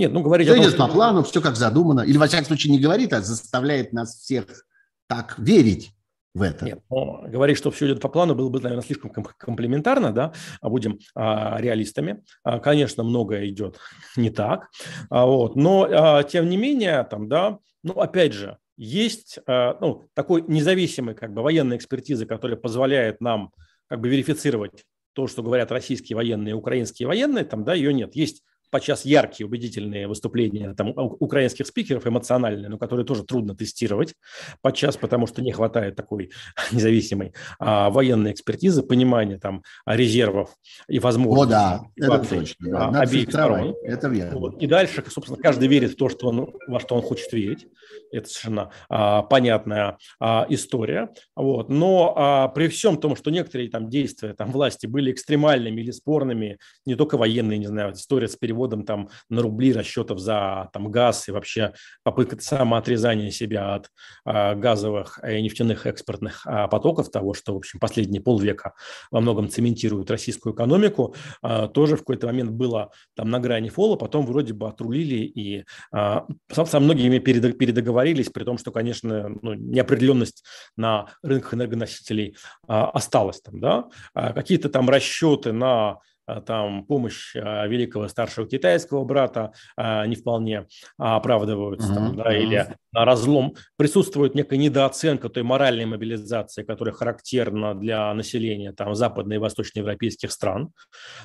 Нет, ну говорить все о том, идет что... по плану, все как задумано. Или, во всяком случае, не говорит, а заставляет нас всех так верить в это. Нет, но говорить, что все идет по плану, было бы, наверное, слишком комплементарно, да, а будем а, реалистами. А, конечно, многое идет не так, а, вот, но, а, тем не менее, там, да, ну, опять же, есть а, ну, такой независимый как бы военной экспертизы, которая позволяет нам как бы верифицировать то, что говорят российские военные украинские военные, там, да, ее нет. Есть подчас яркие, убедительные выступления там, украинских спикеров, эмоциональные, но которые тоже трудно тестировать подчас, потому что не хватает такой независимой а, военной экспертизы, понимания там резервов и возможностей. О, да, это точно. Да. А, обеих сторон. Это верно. Вот. И дальше, собственно, каждый верит в то, что он, во что он хочет верить. Это совершенно а, понятная а, история. Вот. Но а, при всем том, что некоторые там действия там, власти были экстремальными или спорными, не только военные, не знаю, история с переводом переводом там на рубли расчетов за там газ и вообще попытка самоотрезания себя от а, газовых и нефтяных экспортных а, потоков, того, что, в общем, последние полвека во многом цементирует российскую экономику, а, тоже в какой-то момент было там на грани фола, потом вроде бы отрулили и а, со, многими передоговорились, при том, что, конечно, ну, неопределенность на рынках энергоносителей а, осталась там, да, а, какие-то там расчеты на там помощь великого старшего китайского брата не вполне оправдываются, там, да, или разлом. Присутствует некая недооценка той моральной мобилизации, которая характерна для населения там, западно- и восточноевропейских стран.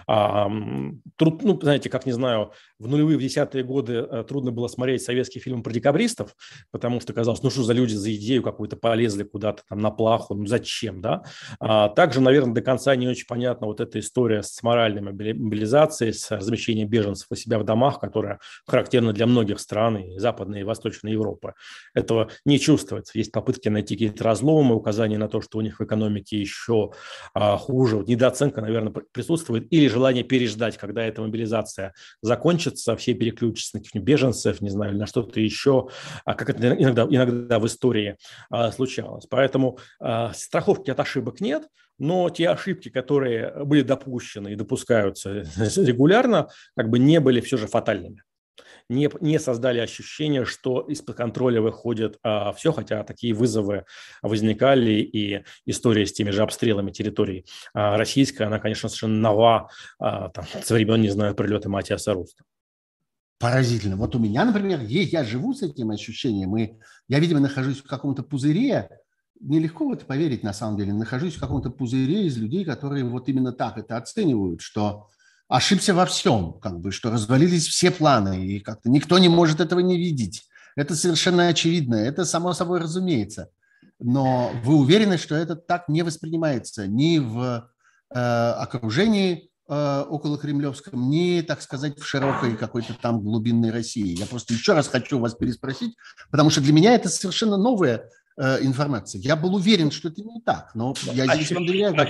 Труд, ну, знаете, как не знаю, в нулевые, в десятые годы трудно было смотреть советский фильм про декабристов, потому что казалось, ну что за люди за идею какую-то полезли куда-то там на плаху, ну зачем, да? А также, наверное, до конца не очень понятна вот эта история с моральной мобилизацией, с размещением беженцев у себя в домах, которая характерна для многих стран и Западной и Восточной Европы. Этого не чувствуется. Есть попытки найти какие-то разломы, указания на то, что у них в экономике еще а, хуже. Вот недооценка, наверное, присутствует. Или желание переждать, когда эта мобилизация закончится, все переключатся на каких-нибудь беженцев, не знаю, на что-то еще, а как это иногда, иногда в истории а, случалось. Поэтому а, страховки от ошибок нет, но те ошибки, которые были допущены и допускаются регулярно, как бы не были все же фатальными не, не создали ощущение, что из-под контроля выходит а, все, хотя такие вызовы возникали, и история с теми же обстрелами территорий а, российская, она, конечно, совершенно нова а, там, со времен, не знаю, прилета Матиаса Руста. Поразительно. Вот у меня, например, есть, я живу с этим ощущением, и я, видимо, нахожусь в каком-то пузыре, нелегко в это поверить, на самом деле, нахожусь в каком-то пузыре из людей, которые вот именно так это оценивают, что ошибся во всем, как бы, что развалились все планы, и как-то никто не может этого не видеть. Это совершенно очевидно, это само собой разумеется. Но вы уверены, что это так не воспринимается ни в э, окружении э, около Кремлевском, ни, так сказать, в широкой какой-то там глубинной России? Я просто еще раз хочу вас переспросить, потому что для меня это совершенно новое информации. Я был уверен, что это не так, но я здесь Ощущ... доверяю как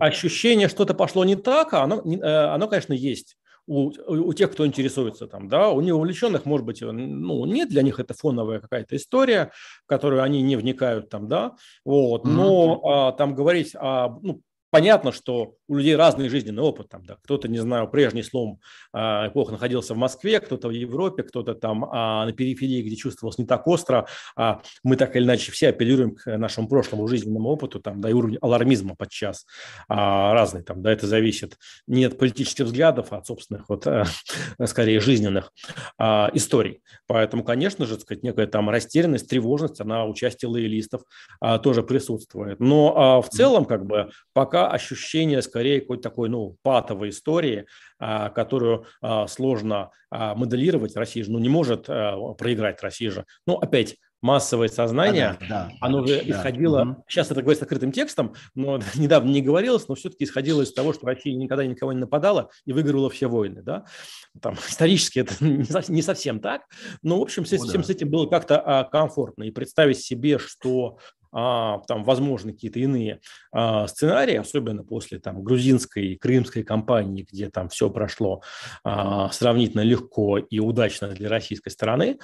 Ощущение, что-то пошло не так, а оно, э, оно конечно, есть. У, у тех, кто интересуется там, да, у неувлеченных, может быть, ну, нет для них это фоновая какая-то история, в которую они не вникают там, да, вот, но mm-hmm. а, там говорить о, ну, понятно, что у людей разный жизненный опыт. Там, да. Кто-то, не знаю, прежний слом э, эпох находился в Москве, кто-то в Европе, кто-то там э, на периферии, где чувствовалось не так остро. А мы так или иначе все апеллируем к нашему прошлому жизненному опыту, там, да, и уровень алармизма подчас а, разный. Там, да, это зависит не от политических взглядов, а от собственных, вот, а, скорее, жизненных а, историй. Поэтому, конечно же, сказать, некая там растерянность, тревожность, она у части лоялистов а, тоже присутствует. Но а, в целом, как бы, пока ощущение скорее какой-то такой, ну, патовой истории, а, которую а, сложно а, моделировать. Россия же ну, не может проиграть Россия же. Ну, опять, массовое сознание, да, да, оно же да, исходило, угу. сейчас это говорится открытым текстом, но недавно не говорилось, но все-таки исходило из того, что Россия никогда никого не нападала и выигрывала все войны. Да? Там, исторически это не совсем так, но, в общем, с, О, всем да. с этим было как-то комфортно. И представить себе, что там возможны какие-то иные а, сценарии, особенно после там грузинской и крымской кампании, где там все прошло а, сравнительно легко и удачно для российской стороны,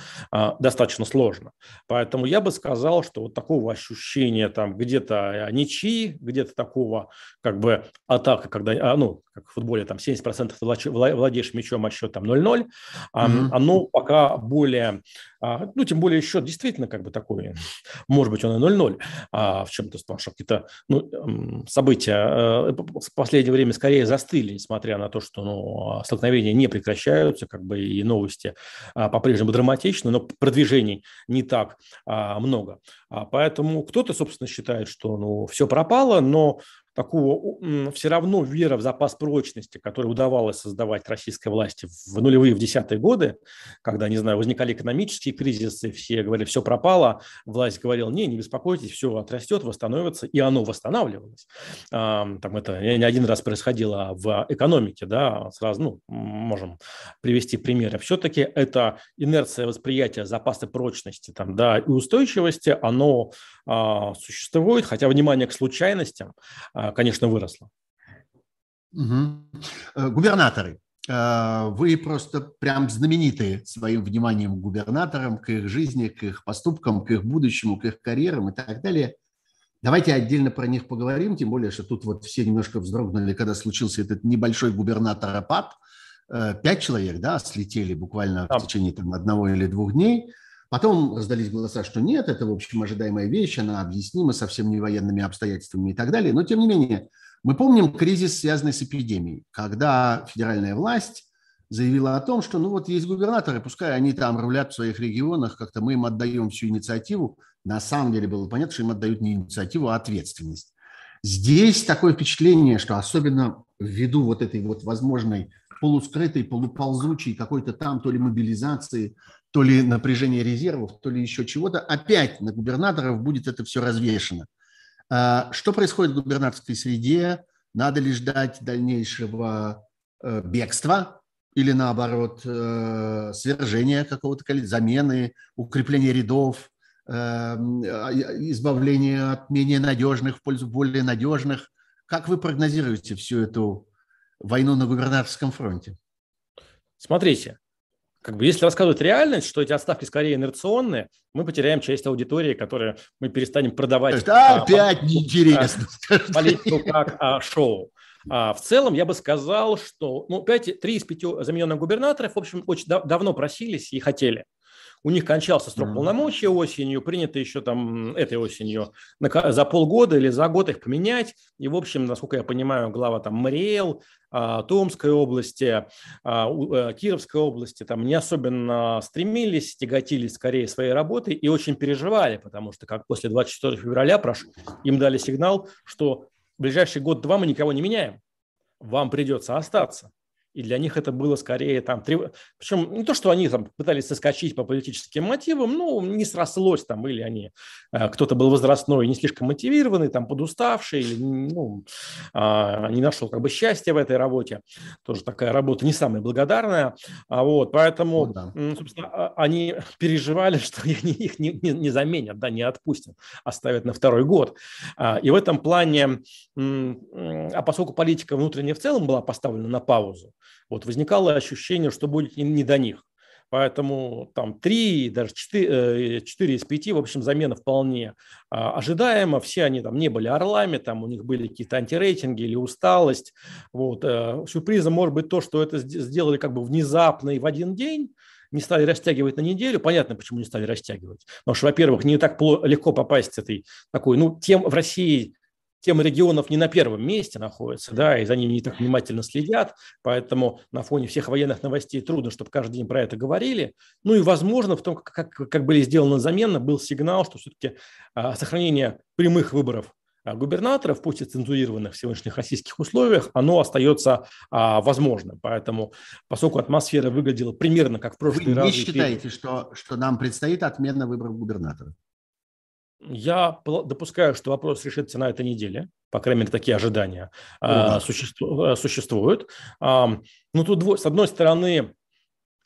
достаточно сложно. Поэтому я бы сказал, что вот такого ощущения там где-то ничьи, где-то такого как бы атака, когда, ну, как в футболе, там 70% владеешь мячом, а счет там 0-0, mm-hmm. оно пока более, ну, тем более счет действительно как бы такой, может быть, он и 0-0, а в чем-то, потому что какие-то ну, события э, в последнее время скорее застыли, несмотря на то, что ну, столкновения не прекращаются, как бы и новости а, по-прежнему драматичны, но продвижений не так а, много. Поэтому кто-то, собственно, считает, что ну, все пропало, но такого все равно вера в запас прочности, который удавалось создавать российской власти в нулевые, в десятые годы, когда, не знаю, возникали экономические кризисы, все говорили, все пропало, власть говорила, не, не беспокойтесь, все отрастет, восстановится, и оно восстанавливалось. Там это не один раз происходило в экономике, да, сразу, ну, можем привести примеры. Все-таки это инерция восприятия запаса прочности там, да, и устойчивости, оно а, существует, хотя внимание к случайностям а, конечно, выросла. Угу. Губернаторы. Э, вы просто прям знаменитые своим вниманием к губернаторам, к их жизни, к их поступкам, к их будущему, к их карьерам и так далее. Давайте отдельно про них поговорим, тем более, что тут вот все немножко вздрогнули, когда случился этот небольшой губернатор-апат. Э, пять человек, да, слетели буквально в течение там, одного или двух дней – Потом раздались голоса, что нет, это, в общем, ожидаемая вещь, она объяснима совсем не военными обстоятельствами и так далее. Но, тем не менее, Мы помним кризис, связанный с эпидемией, когда федеральная власть заявила о том, что ну вот есть губернаторы, пускай они там рулят в своих регионах, как-то мы им отдаем всю инициативу. На самом деле было понятно, что им отдают не инициативу, а ответственность. Здесь такое впечатление, что особенно ввиду вот этой вот возможной полускрытой, полуползучей какой-то там то ли мобилизации, то ли напряжения резервов, то ли еще чего-то, опять на губернаторов будет это все развешено. А, что происходит в губернаторской среде? Надо ли ждать дальнейшего э, бегства или наоборот э, свержения какого-то количества, замены, укрепления рядов, а, избавления от менее надежных в пользу более надежных. Как вы прогнозируете всю эту войну на губернаторском фронте? Смотрите, как бы если рассказывать реальность, что эти отставки скорее инерционные, мы потеряем часть аудитории, которую мы перестанем продавать. Есть, а, опять а, неинтересно. Политику как а, шоу. А, в целом, я бы сказал, что ну, 5, 3 из 5 замененных губернаторов, в общем, очень да, давно просились и хотели. У них кончался срок полномочий осенью, принято еще там этой осенью за полгода или за год их поменять. И, в общем, насколько я понимаю, глава там Мариэл, а, Томской области, а, э, Кировской области там не особенно стремились, тяготились скорее своей работой и очень переживали, потому что как после 24 февраля прошу, им дали сигнал, что в ближайший год-два мы никого не меняем, вам придется остаться. И для них это было скорее там... Причем не то, что они там пытались соскочить по политическим мотивам, ну, не срослось там, или они... Э, кто-то был возрастной, не слишком мотивированный, там, подуставший, или ну, а, не нашел как бы счастья в этой работе. Тоже такая работа не самая благодарная. А вот, поэтому, ну, да. собственно, а, они переживали, что их не, не, не заменят, да, не отпустят, оставят на второй год. И в этом плане, а поскольку политика внутренняя в целом была поставлена на паузу, вот возникало ощущение, что будет не до них. Поэтому там 3, даже 4, 4 э, из 5, в общем, замена вполне а, ожидаема. Все они там не были орлами, там у них были какие-то антирейтинги или усталость. Вот. Э, сюрпризом может быть то, что это сделали как бы внезапно и в один день, не стали растягивать на неделю. Понятно, почему не стали растягивать. Потому что, во-первых, не так легко попасть этой такой, ну, тем в России тема регионов не на первом месте находится, да, и за ними не так внимательно следят, поэтому на фоне всех военных новостей трудно, чтобы каждый день про это говорили. Ну и, возможно, в том, как, как были сделаны замены, был сигнал, что все-таки а, сохранение прямых выборов а, губернаторов, пусть и цензурированных в сегодняшних российских условиях, оно остается а, возможным. Поэтому, поскольку атмосфера выглядела примерно как в прошлый раз... Вы не считаете, что, что нам предстоит отмена выборов губернаторов? Я допускаю, что вопрос решится на этой неделе, по крайней мере, такие ожидания да. существуют. Ну, тут, с одной стороны,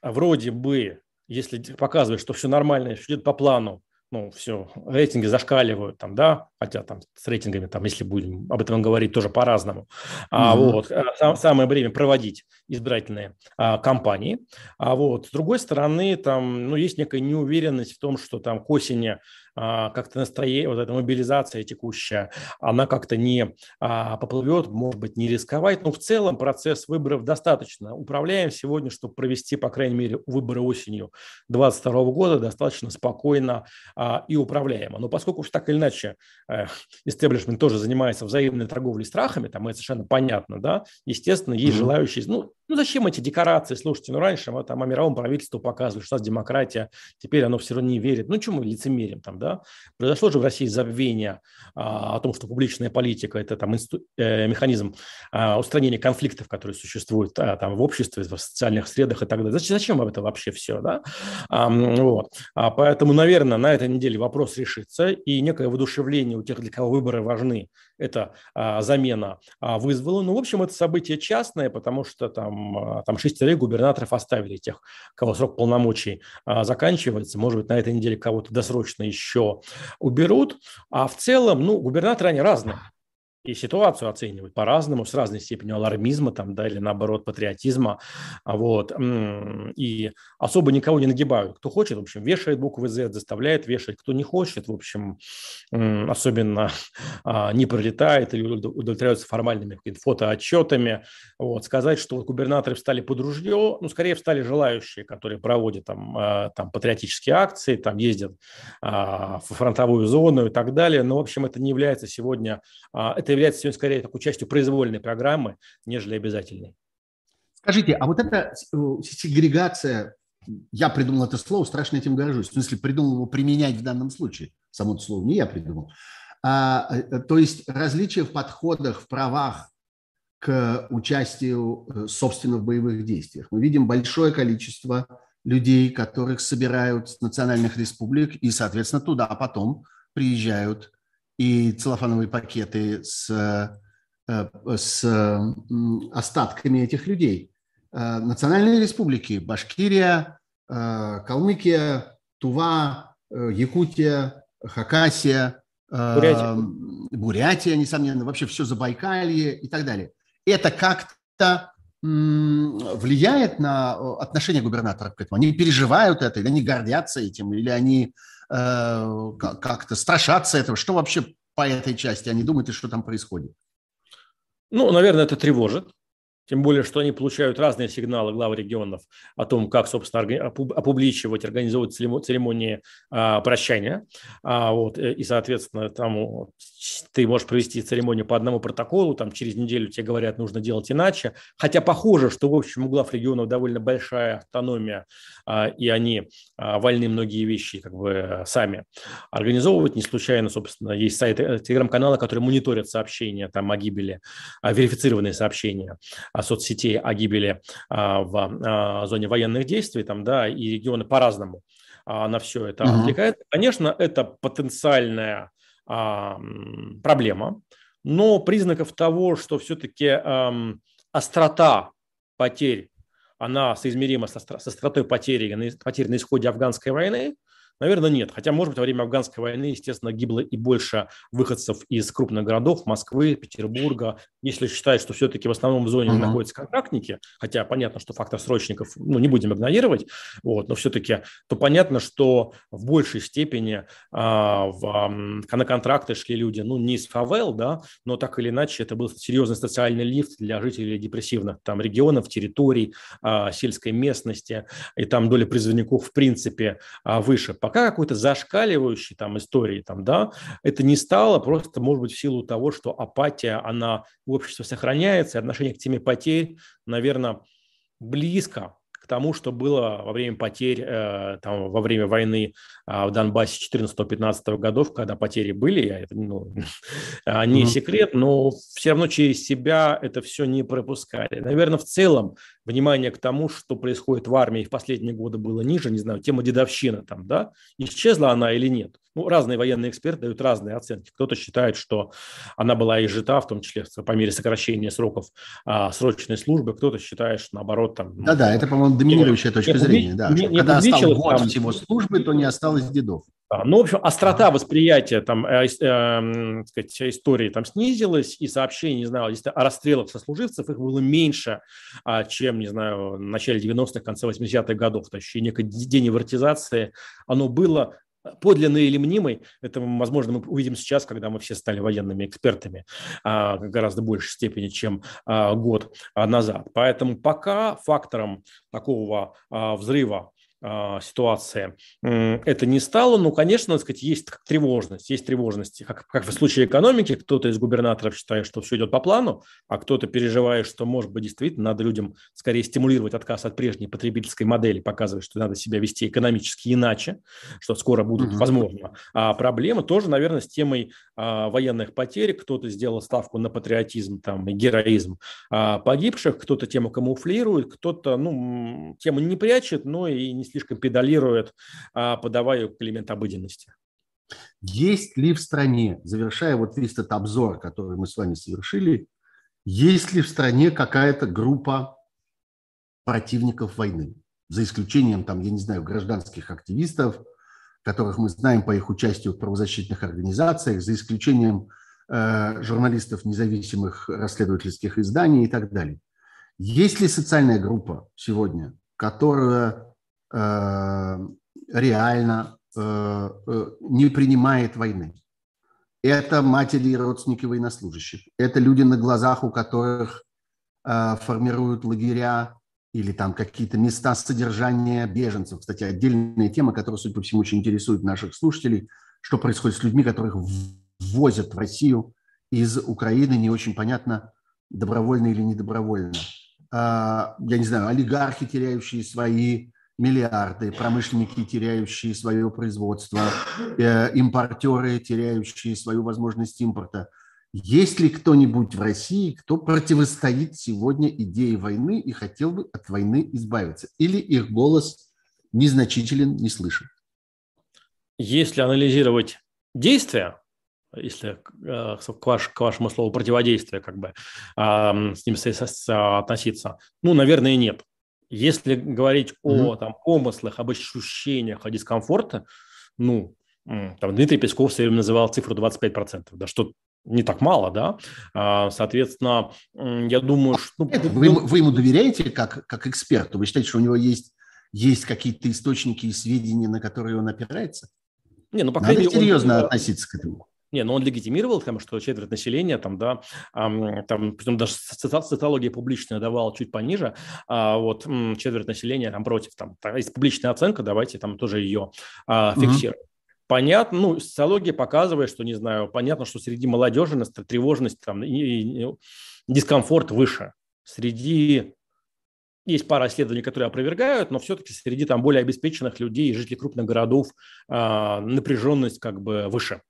вроде бы, если показывает, что все нормально, все идет по плану, ну, все, рейтинги зашкаливают там, да, хотя там с рейтингами, там, если будем об этом говорить, тоже по-разному. Mm-hmm. А, вот, э, сам, самое время проводить избирательные а, кампании. А вот, с другой стороны, там, ну, есть некая неуверенность в том, что там к осени как-то настроение, вот эта мобилизация текущая, она как-то не а, поплывет, может быть, не рисковать. Но в целом процесс выборов достаточно управляем сегодня, чтобы провести, по крайней мере, выборы осенью 2022 года достаточно спокойно а, и управляемо. Но поскольку уж так или иначе э, истеблишмент тоже занимается взаимной торговлей страхами, там это совершенно понятно, да, естественно, есть mm-hmm. желающие, ну, ну, зачем эти декорации? Слушайте, ну, раньше мы там о мировом правительству показывали, что у нас демократия, теперь оно все равно не верит. Ну, чему мы лицемерим там, да? Произошло же в России забвение а, о том, что публичная политика – это там инсту, э, механизм а, устранения конфликтов, которые существуют а, там в обществе, в социальных средах и так далее. Зачем, зачем это вообще все, да? А, вот. А, поэтому, наверное, на этой неделе вопрос решится, и некое воодушевление у тех, для кого выборы важны, это а, замена а, вызвала. Ну, в общем, это событие частное, потому что там а, там, шестерых губернаторов оставили, тех, кого срок полномочий а, заканчивается. Может быть, на этой неделе кого-то досрочно еще уберут. А в целом, ну, губернаторы, они разные и ситуацию оценивают по-разному, с разной степенью алармизма там, да, или наоборот патриотизма. А вот. И особо никого не нагибают. Кто хочет, в общем, вешает буквы Z, заставляет вешать. Кто не хочет, в общем, особенно а, не пролетает или удовлетворяются формальными фотоотчетами. Вот. Сказать, что губернаторы встали под ружье, ну, скорее встали желающие, которые проводят там, а, там патриотические акции, там ездят в фронтовую зону и так далее. Но, в общем, это не является сегодня, это является сегодня скорее такой частью произвольной программы, нежели обязательной. Скажите, а вот эта сегрегация, я придумал это слово, страшно этим горжусь, в смысле придумал его применять в данном случае, само это слово не я придумал, а, э, то есть различия в подходах, в правах к участию, э, собственно, в боевых действиях. Мы видим большое количество людей, которых собирают с национальных республик, и, соответственно, туда потом приезжают и целлофановые пакеты с, э, с остатками этих людей. Национальные республики – Башкирия, Калмыкия, Тува, Якутия, Хакасия – Бурятия. Бурятия, несомненно, вообще все Забайкалье и так далее. Это как-то влияет на отношение губернаторов к этому? Они переживают это, или они гордятся этим, или они э, как-то страшатся этого? Что вообще по этой части они думают и что там происходит? Ну, наверное, это тревожит. Тем более, что они получают разные сигналы главы регионов о том, как, собственно, опубличивать, организовывать церемонии а, прощания. А, вот, э, и, соответственно, там ты можешь провести церемонию по одному протоколу, там через неделю тебе говорят, нужно делать иначе. Хотя похоже, что, в общем, у глав регионов довольно большая автономия, а, и они а, вольны многие вещи как бы сами организовывать. Не случайно, собственно, есть сайты, э, телеграм-каналы, которые мониторят сообщения там, о гибели, а, верифицированные сообщения соцсетей о гибели а, в а, зоне военных действий, там, да, и регионы по-разному а, на все это uh-huh. отвлекают. Конечно, это потенциальная проблема, но признаков того, что все-таки острота потерь, она соизмерима со, со остротой потери, потерь на исходе афганской войны, Наверное, нет. Хотя, может быть, во время афганской войны, естественно, гибло и больше выходцев из крупных городов, Москвы, Петербурга. Если считать, что все-таки в основном в зоне uh-huh. находятся контрактники, хотя понятно, что фактор срочников, ну, не будем игнорировать, вот, но все-таки, то понятно, что в большей степени а, в, а, на контракты шли люди, ну, не из фавел, да, но так или иначе это был серьезный социальный лифт для жителей депрессивных там регионов, территорий, а, сельской местности, и там доля призывников в принципе а, выше. По пока какой-то зашкаливающей там истории там, да, это не стало просто, может быть, в силу того, что апатия, она в обществе сохраняется, и отношение к теме потерь, наверное, близко к тому, что было во время потерь, э, там, во время войны э, в Донбассе 14-15 годов, когда потери были, это ну, не mm-hmm. секрет, но все равно через себя это все не пропускали. Наверное, в целом внимание к тому, что происходит в армии в последние годы было ниже, не знаю, тема дедовщина там, да, исчезла она или нет. Ну, разные военные эксперты дают разные оценки. Кто-то считает, что она была изжита, в том числе по мере сокращения сроков а, срочной службы. Кто-то считает, что наоборот там... Да-да, это, по-моему, доминирующая не, точка не, зрения. Да, не, когда остался год там, всего службы, то не осталось дедов. Ну, в общем, острота восприятия там, э, э, сказать, истории там снизилась, и сообщений, не знаю, если о расстрелах сослуживцев, их было меньше, а, чем, не знаю, в начале 90-х, конце 80-х годов. То есть некой деневартизации оно было подлинный или мнимый, это, возможно, мы увидим сейчас, когда мы все стали военными экспертами а, в гораздо большей степени, чем а, год назад. Поэтому пока фактором такого взрыва а, ситуация это не стало. Ну, конечно, так сказать, есть тревожность. Есть тревожность, как, как в случае экономики. Кто-то из губернаторов считает, что все идет по плану, а кто-то переживает, что, может быть, действительно надо людям скорее стимулировать отказ от прежней потребительской модели, показывать, что надо себя вести экономически иначе, что скоро будут, угу. возможно, а проблемы. Тоже, наверное, с темой а, военных потерь. Кто-то сделал ставку на патриотизм там, и героизм а, погибших, кто-то тему камуфлирует, кто-то ну, тему не прячет, но и не слишком педалирует, а, подавая элемент обыденности. Есть ли в стране, завершая вот весь этот обзор, который мы с вами совершили, есть ли в стране какая-то группа противников войны? За исключением, там, я не знаю, гражданских активистов, которых мы знаем по их участию в правозащитных организациях, за исключением э, журналистов независимых расследовательских изданий и так далее. Есть ли социальная группа сегодня, которая реально э, э, не принимает войны. Это матери и родственники военнослужащих. Это люди, на глазах у которых формируют лагеря или там какие-то места содержания беженцев. Кстати, отдельная тема, которая, судя по всему, очень интересует наших слушателей, что происходит с людьми, которых ввозят в Россию из Украины не очень понятно, добровольно или недобровольно. Я не знаю, олигархи, теряющие свои миллиарды, промышленники, теряющие свое производство, э, импортеры, теряющие свою возможность импорта. Есть ли кто-нибудь в России, кто противостоит сегодня идее войны и хотел бы от войны избавиться? Или их голос незначителен, не слышен? Если анализировать действия, если э, к, ваш, к вашему слову противодействие, как бы с ним относиться, ну, наверное, нет. Если говорить mm-hmm. о там, помыслах, об ощущениях, о дискомфорте, ну, там Дмитрий Песков все время называл цифру 25%, да что не так мало, да, а, соответственно, я думаю, что... Ну, вы, вы ему доверяете как, как эксперту? Вы считаете, что у него есть, есть какие-то источники и сведения, на которые он опирается? Не, ну, по крайней мере, серьезно он, относиться к этому. Не, но он легитимировал, там, что четверть населения, там, да, там, притом даже социология публичная давала чуть пониже, а вот четверть населения там против, там, есть публичная оценка, давайте там тоже ее а, фиксируем. Угу. Понятно, ну, социология показывает, что, не знаю, понятно, что среди молодежи тревожность, там, и, и, и дискомфорт выше. Среди есть пара исследований, которые опровергают, но все-таки среди там более обеспеченных людей и жителей крупных городов э, напряженность как бы выше.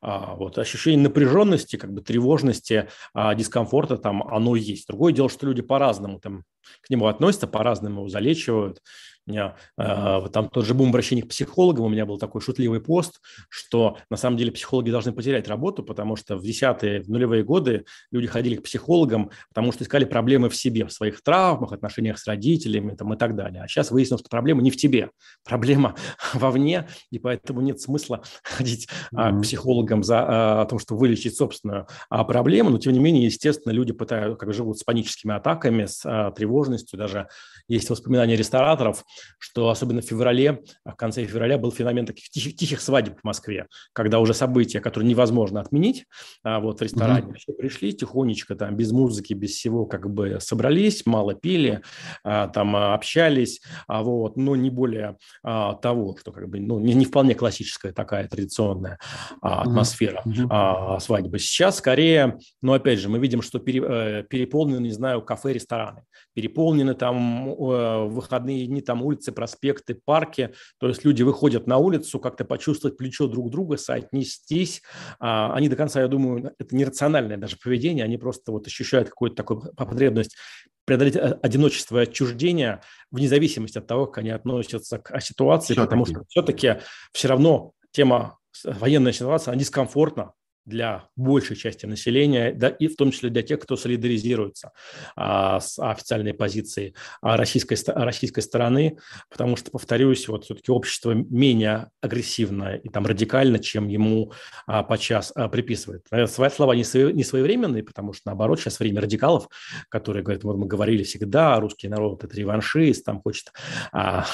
А, вот, ощущение напряженности, как бы тревожности, а, дискомфорта там оно есть. Другое дело, что люди по-разному там к нему относятся, по-разному его залечивают меня, э, там тот же бум обращения к психологам, у меня был такой шутливый пост, что на самом деле психологи должны потерять работу, потому что в десятые, в нулевые годы люди ходили к психологам, потому что искали проблемы в себе, в своих травмах, отношениях с родителями там, и так далее. А сейчас выяснилось, что проблема не в тебе, проблема вовне, и поэтому нет смысла ходить mm-hmm. к психологам за а, о том, что вылечить собственную а, проблему, но тем не менее, естественно, люди пытаются, как живут с паническими атаками, с а, тревожностью, даже есть воспоминания рестораторов, что особенно в феврале, в конце февраля был феномен таких тихих, тихих свадеб в Москве, когда уже события, которые невозможно отменить, а вот в ресторане mm-hmm. все пришли тихонечко, там, без музыки, без всего, как бы собрались, мало пили, а, там общались, а вот, но не более а, того, что как бы, ну, не, не вполне классическая такая традиционная а, атмосфера mm-hmm. а, свадьбы. Сейчас скорее, но опять же, мы видим, что пере, э, переполнены, не знаю, кафе, рестораны, переполнены там выходные дни, там улицы, проспекты, парки. То есть люди выходят на улицу, как-то почувствовать плечо друг друга, соотнестись. А, они до конца, я думаю, это нерациональное даже поведение, они просто вот ощущают какую-то такую потребность преодолеть э, одиночество и отчуждение вне зависимости от того, как они относятся к ситуации, все потому что все-таки все равно тема военная ситуация, она дискомфортна, для большей части населения, да, и в том числе для тех, кто солидаризируется а, с официальной позицией а, российской, российской стороны, потому что, повторюсь, вот все-таки общество менее агрессивное и там радикально, чем ему а, подчас а, приписывают. Свои слова не, свои, не своевременные, потому что, наоборот, сейчас время радикалов, которые говорят, вот мы говорили всегда, русский народ – это реваншист, там хочет а,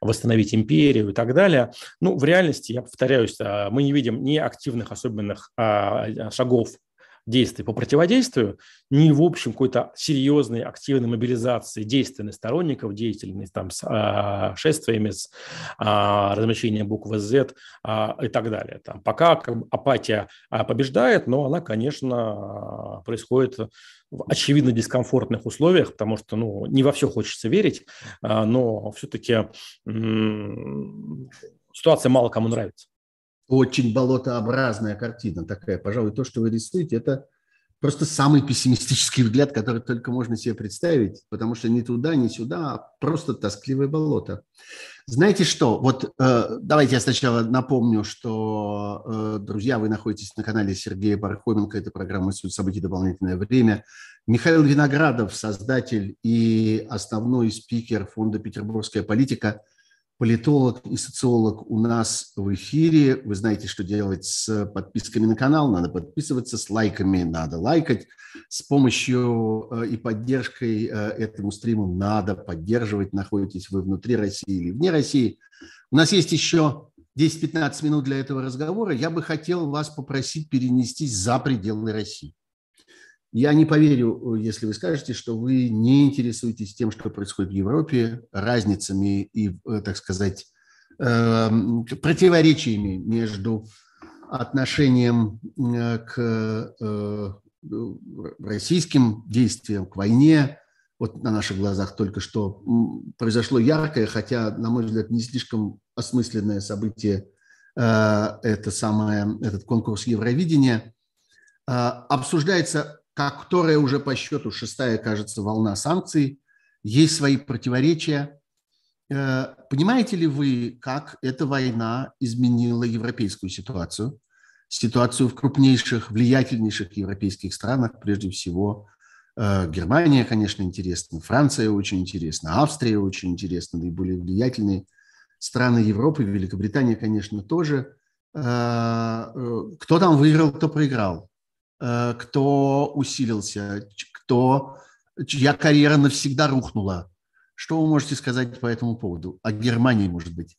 восстановить империю и так далее. Ну, в реальности, я повторяюсь, а, мы не видим ни активных особенных а, шагов действий по противодействию, ни в общем какой-то серьезной активной мобилизации действенных сторонников, деятельности там с а, шествиями, с а, размещением буквы Z а, и так далее. Там, пока как апатия а, побеждает, но она, конечно, происходит в очевидно дискомфортных условиях, потому что ну, не во все хочется верить, а, но все-таки м- ситуация мало кому нравится очень болотообразная картина такая. Пожалуй, то, что вы рисуете, это просто самый пессимистический взгляд, который только можно себе представить, потому что ни туда, ни сюда, а просто тоскливое болото. Знаете что, вот э, давайте я сначала напомню, что, э, друзья, вы находитесь на канале Сергея Пархоменко, это программа «Суть событий. Дополнительное время». Михаил Виноградов, создатель и основной спикер фонда «Петербургская политика», политолог и социолог у нас в эфире. Вы знаете, что делать с подписками на канал. Надо подписываться, с лайками надо лайкать. С помощью э, и поддержкой э, этому стриму надо поддерживать. Находитесь вы внутри России или вне России. У нас есть еще 10-15 минут для этого разговора. Я бы хотел вас попросить перенестись за пределы России. Я не поверю, если вы скажете, что вы не интересуетесь тем, что происходит в Европе, разницами и, э, так сказать, эм, противоречиями между отношением к российским действиям, к войне. Вот на наших глазах только что произошло яркое, хотя, на мой взгляд, не слишком осмысленное событие, это самое, этот конкурс Евровидения. Обсуждается, как которая уже по счету шестая, кажется, волна санкций. Есть свои противоречия – Э, понимаете ли вы, как эта война изменила европейскую ситуацию, ситуацию в крупнейших, влиятельнейших европейских странах, прежде всего э, Германия, конечно, интересна, Франция очень интересна, Австрия очень интересна, наиболее влиятельные страны Европы, Великобритания, конечно, тоже. Э, кто там выиграл, кто проиграл, кто усилился, кто, чья карьера навсегда рухнула – что вы можете сказать по этому поводу? О Германии, может быть?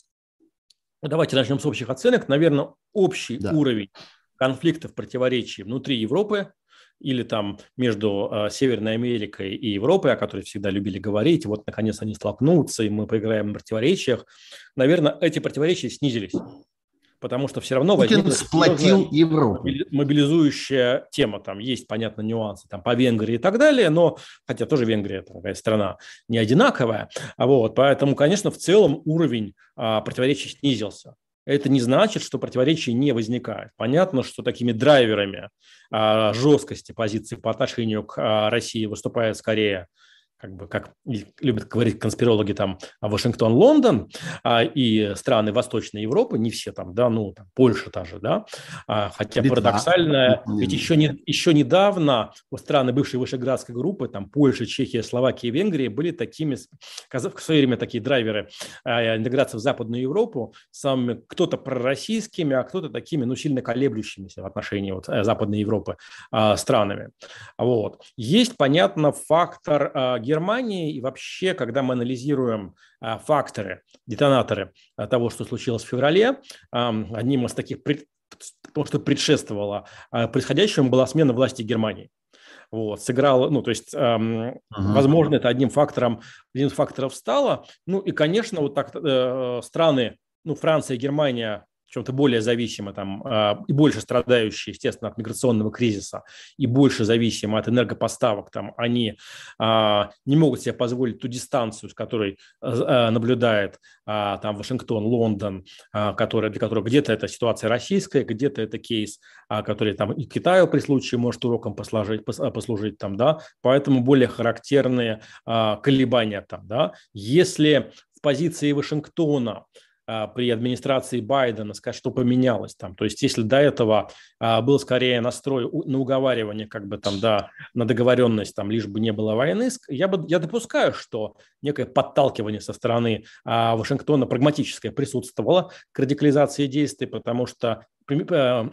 Ну, давайте начнем с общих оценок. Наверное, общий да. уровень конфликтов, противоречий внутри Европы или там между э, Северной Америкой и Европой, о которой всегда любили говорить, вот наконец они столкнутся, и мы поиграем в противоречиях, наверное, эти противоречия снизились потому что все равно Путин сплотил Европу. Мобилизующая тема, там есть, понятно, нюансы там, по Венгрии и так далее, но, хотя тоже Венгрия такая страна не одинаковая, а вот, поэтому, конечно, в целом уровень а, противоречий снизился. Это не значит, что противоречий не возникает. Понятно, что такими драйверами а, жесткости позиции по отношению к а, России выступает скорее как бы, как любят говорить конспирологи, там, Вашингтон, Лондон а, и страны Восточной Европы, не все там, да, ну, там, Польша даже, да, а, хотя Литва. парадоксально, ведь еще, не, еще недавно страны бывшей Вышеградской группы, там, Польша, Чехия, Словакия и Венгрия были такими, в свое время такие драйверы а, интеграции в Западную Европу, самыми, кто-то пророссийскими, а кто-то такими, ну, сильно колеблющимися в отношении вот, э, Западной Европы а, странами. Вот. Есть, понятно, фактор а, Германии. И вообще, когда мы анализируем а, факторы, детонаторы а, того, что случилось в феврале, одним из таких, то, что предшествовало а, происходящему, была смена власти Германии. Вот, сыграла, ну, то есть, эм, uh-huh. возможно, это одним фактором, одним из факторов стало. Ну, и, конечно, вот так э, страны, ну, Франция Германия чем-то более зависимы там, а, и больше страдающие, естественно, от миграционного кризиса и больше зависимы от энергопоставок, там, они а, не могут себе позволить ту дистанцию, с которой а, наблюдает там, Вашингтон, Лондон, который, для которого где-то это ситуация российская, где-то это кейс, который там и Китаю при случае может уроком послужить, послужить там, да, поэтому более характерные колебания там, да. Если в позиции Вашингтона а, при администрации Байдена, сказать, что поменялось там. То есть если до этого а, был скорее настрой на уговаривание, как бы там, да, на договоренность, там, лишь бы не было войны, я, бы, я допускаю, что некое подталкивание со стороны а, Вашингтона прагматическое присутствовало к радикализации действий, потому что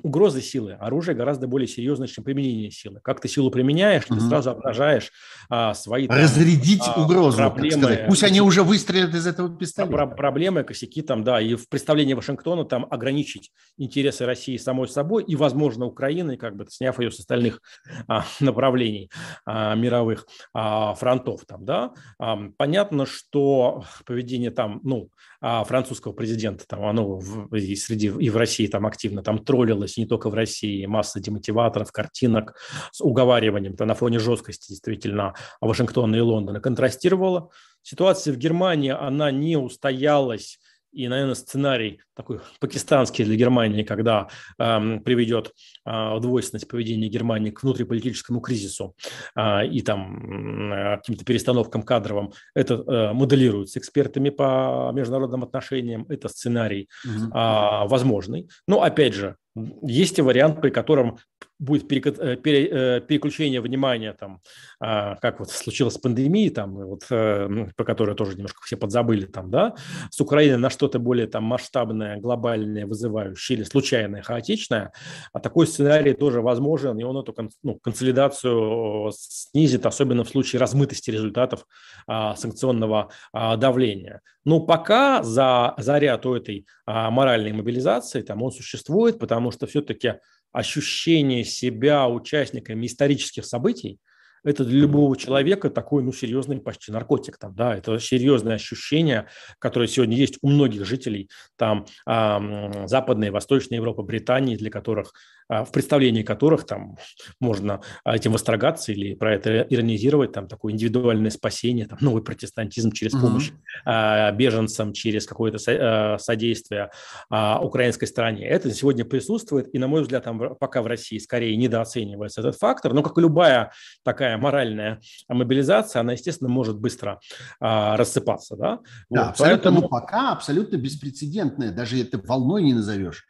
угрозы силы. Оружие гораздо более серьезное, чем применение силы. Как ты силу применяешь, ты сразу обнажаешь а, свои... Там, Разрядить а, угрозу, проблемы, Пусть они уже выстрелят из этого пистолета. Про проблемы, косяки там, да, и в представлении Вашингтона там ограничить интересы России самой собой и, возможно, Украины, как бы сняв ее с остальных а, направлений а, мировых а, фронтов там, да. А, понятно, что поведение там, ну, а, французского президента, там, оно в, и среди, и в России там активно там троллилось, не только в России, масса демотиваторов, картинок с уговариванием, то на фоне жесткости действительно Вашингтона и Лондона контрастировала. Ситуация в Германии, она не устоялась и, наверное, сценарий такой пакистанский для Германии, когда э, приведет э, двойственность поведения Германии к внутриполитическому кризису э, и там э, каким-то перестановкам кадровым, это э, моделируется экспертами по международным отношениям, это сценарий э, возможный. Но, опять же, есть и вариант, при котором будет э, э, переключение внимания, там, а, как вот случилось с пандемией, там, вот, э, ну, по которой тоже немножко все подзабыли, там, да, с Украины на что-то более там, масштабное, глобальное, вызывающее или случайное, хаотичное, а такой сценарий тоже возможен, и он эту ну, консолидацию снизит, особенно в случае размытости результатов а, санкционного а, давления. Но пока за заряд у этой моральной мобилизации там он существует, потому что все-таки ощущение себя участниками исторических событий, это для любого человека такой, ну, серьезный почти наркотик там, да, это серьезное ощущение, которое сегодня есть у многих жителей там э, Западной, Восточной Европы, Британии, для которых, в представлении которых там можно этим восторгаться или про это иронизировать, там такое индивидуальное спасение, там новый протестантизм через помощь mm-hmm. беженцам, через какое-то со, содействие украинской стороне. Это сегодня присутствует, и, на мой взгляд, там пока в России скорее недооценивается этот фактор, но как и любая такая моральная мобилизация, она, естественно, может быстро а, рассыпаться. Да, да вот, абсолютно, поэтому... пока абсолютно беспрецедентное, даже это волной не назовешь.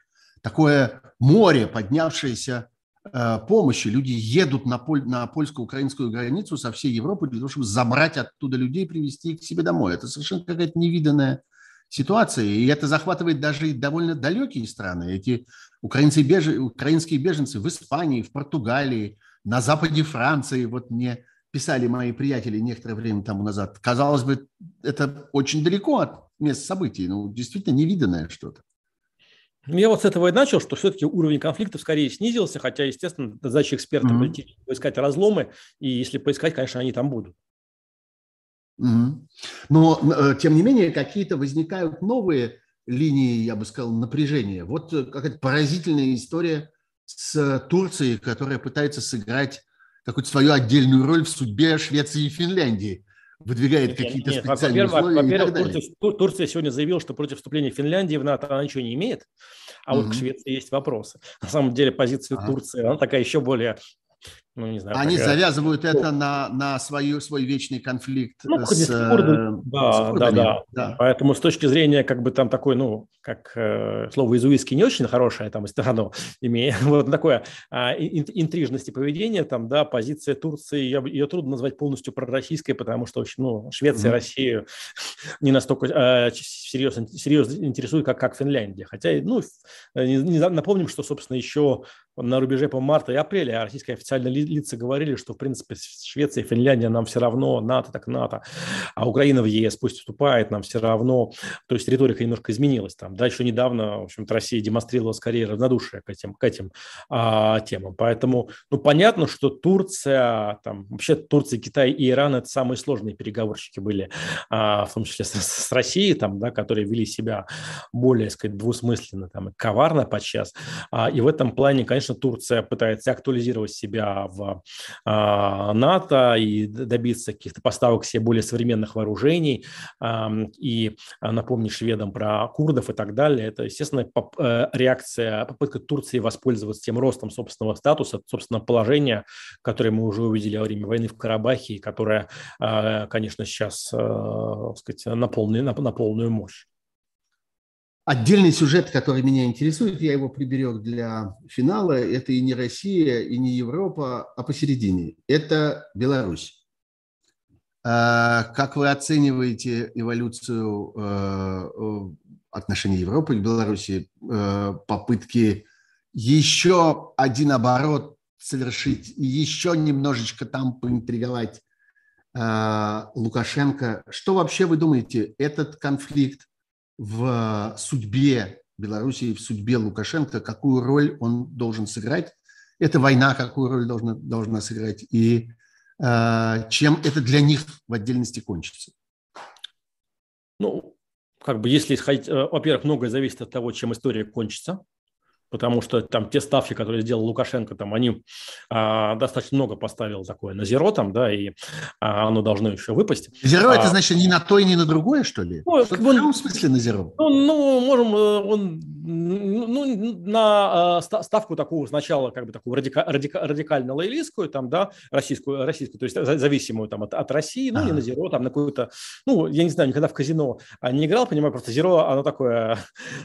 Такое море, поднявшееся э, помощи. Люди едут на, поль, на польско-украинскую границу со всей Европы для того, чтобы забрать оттуда людей и привезти их к себе домой. Это совершенно какая-то невиданная ситуация. И это захватывает даже и довольно далекие страны. Эти украинцы, беж... украинские беженцы в Испании, в Португалии, на западе Франции, вот мне писали мои приятели некоторое время тому назад, казалось бы, это очень далеко от мест событий, ну, действительно невиданное что-то. Ну, я вот с этого и начал, что все-таки уровень конфликтов скорее снизился, хотя, естественно, задача экспертов mm-hmm. поискать разломы, и если поискать, конечно, они там будут. Mm-hmm. Но, э, тем не менее, какие-то возникают новые линии, я бы сказал, напряжения. Вот э, какая-то поразительная история с Турцией, которая пытается сыграть какую-то свою отдельную роль в судьбе Швеции и Финляндии выдвигает какие-то специальные во-первых, условия во-первых, Турция, Турция сегодня заявила, что против вступления Финляндии в НАТО она ничего не имеет, а угу. вот к Швеции есть вопросы. На самом деле позиция ага. Турции, она такая еще более ну, не знаю. Они такая... завязывают это на, на свою, свой вечный конфликт ну, с, с курдами. Да, с да, да, да. Поэтому с точки зрения, как бы там такой, ну, как э, слово изуистский не очень хорошее, там, оно имеет вот такое а, интрижности поведения, там, да, позиция Турции, ее, ее трудно назвать полностью пророссийской, потому что, ну, Швеция, mm-hmm. Россию не настолько э, серьезно, серьезно интересует, как, как Финляндия. Хотя, ну, не, не, напомним, что, собственно, еще на рубеже по марта и апреля российские официальные лица говорили, что, в принципе, Швеция и Финляндия нам все равно, НАТО так НАТО, а Украина в ЕС пусть вступает, нам все равно. То есть риторика немножко изменилась там. Да, еще недавно, в общем-то, Россия демонстрировала скорее равнодушие к этим, к этим а, темам. Поэтому, ну, понятно, что Турция, там, вообще Турция, Китай и Иран – это самые сложные переговорщики были, а, в том числе с, с Россией, там, да, которые вели себя более, сказать, двусмысленно, там, коварно подчас. А, и в этом плане, конечно, Турция пытается актуализировать себя в а, НАТО и добиться каких-то поставок себе более современных вооружений. И напомнить шведам про курдов и так далее. Это, естественно, э, реакция, попытка Турции воспользоваться тем ростом собственного статуса, собственного положения, которое мы уже увидели во время войны в Карабахе, которое, а, конечно, сейчас э, сказать, на, полную, на полную мощь. Отдельный сюжет, который меня интересует, я его приберег для финала, это и не Россия, и не Европа, а посередине. Это Беларусь. А, как вы оцениваете эволюцию э, отношений Европы к Беларуси, э, попытки еще один оборот совершить, еще немножечко там поинтриговать э, Лукашенко? Что вообще вы думаете, этот конфликт в судьбе Белоруссии, в судьбе Лукашенко, какую роль он должен сыграть. Эта война какую роль должна, должна сыграть и э, чем это для них в отдельности кончится. Ну, как бы если исходить, э, во-первых, многое зависит от того, чем история кончится потому что там те ставки, которые сделал Лукашенко, там они а, достаточно много поставил такое на зеро там, да, и а, оно должно еще выпасть. Зеро а, это значит ни на то и ни на другое, что ли? Ну, что в каком смысле на зеро? Ну, ну можем, э, он, ну, на а, ставку такую сначала как бы такую радика, радика, радикально лоялистскую, там, да, российскую, российскую, то есть зависимую там от, от России, ну, а. не на зеро, там, на какую-то, ну, я не знаю, никогда в казино не играл, понимаю, просто зеро, оно такое...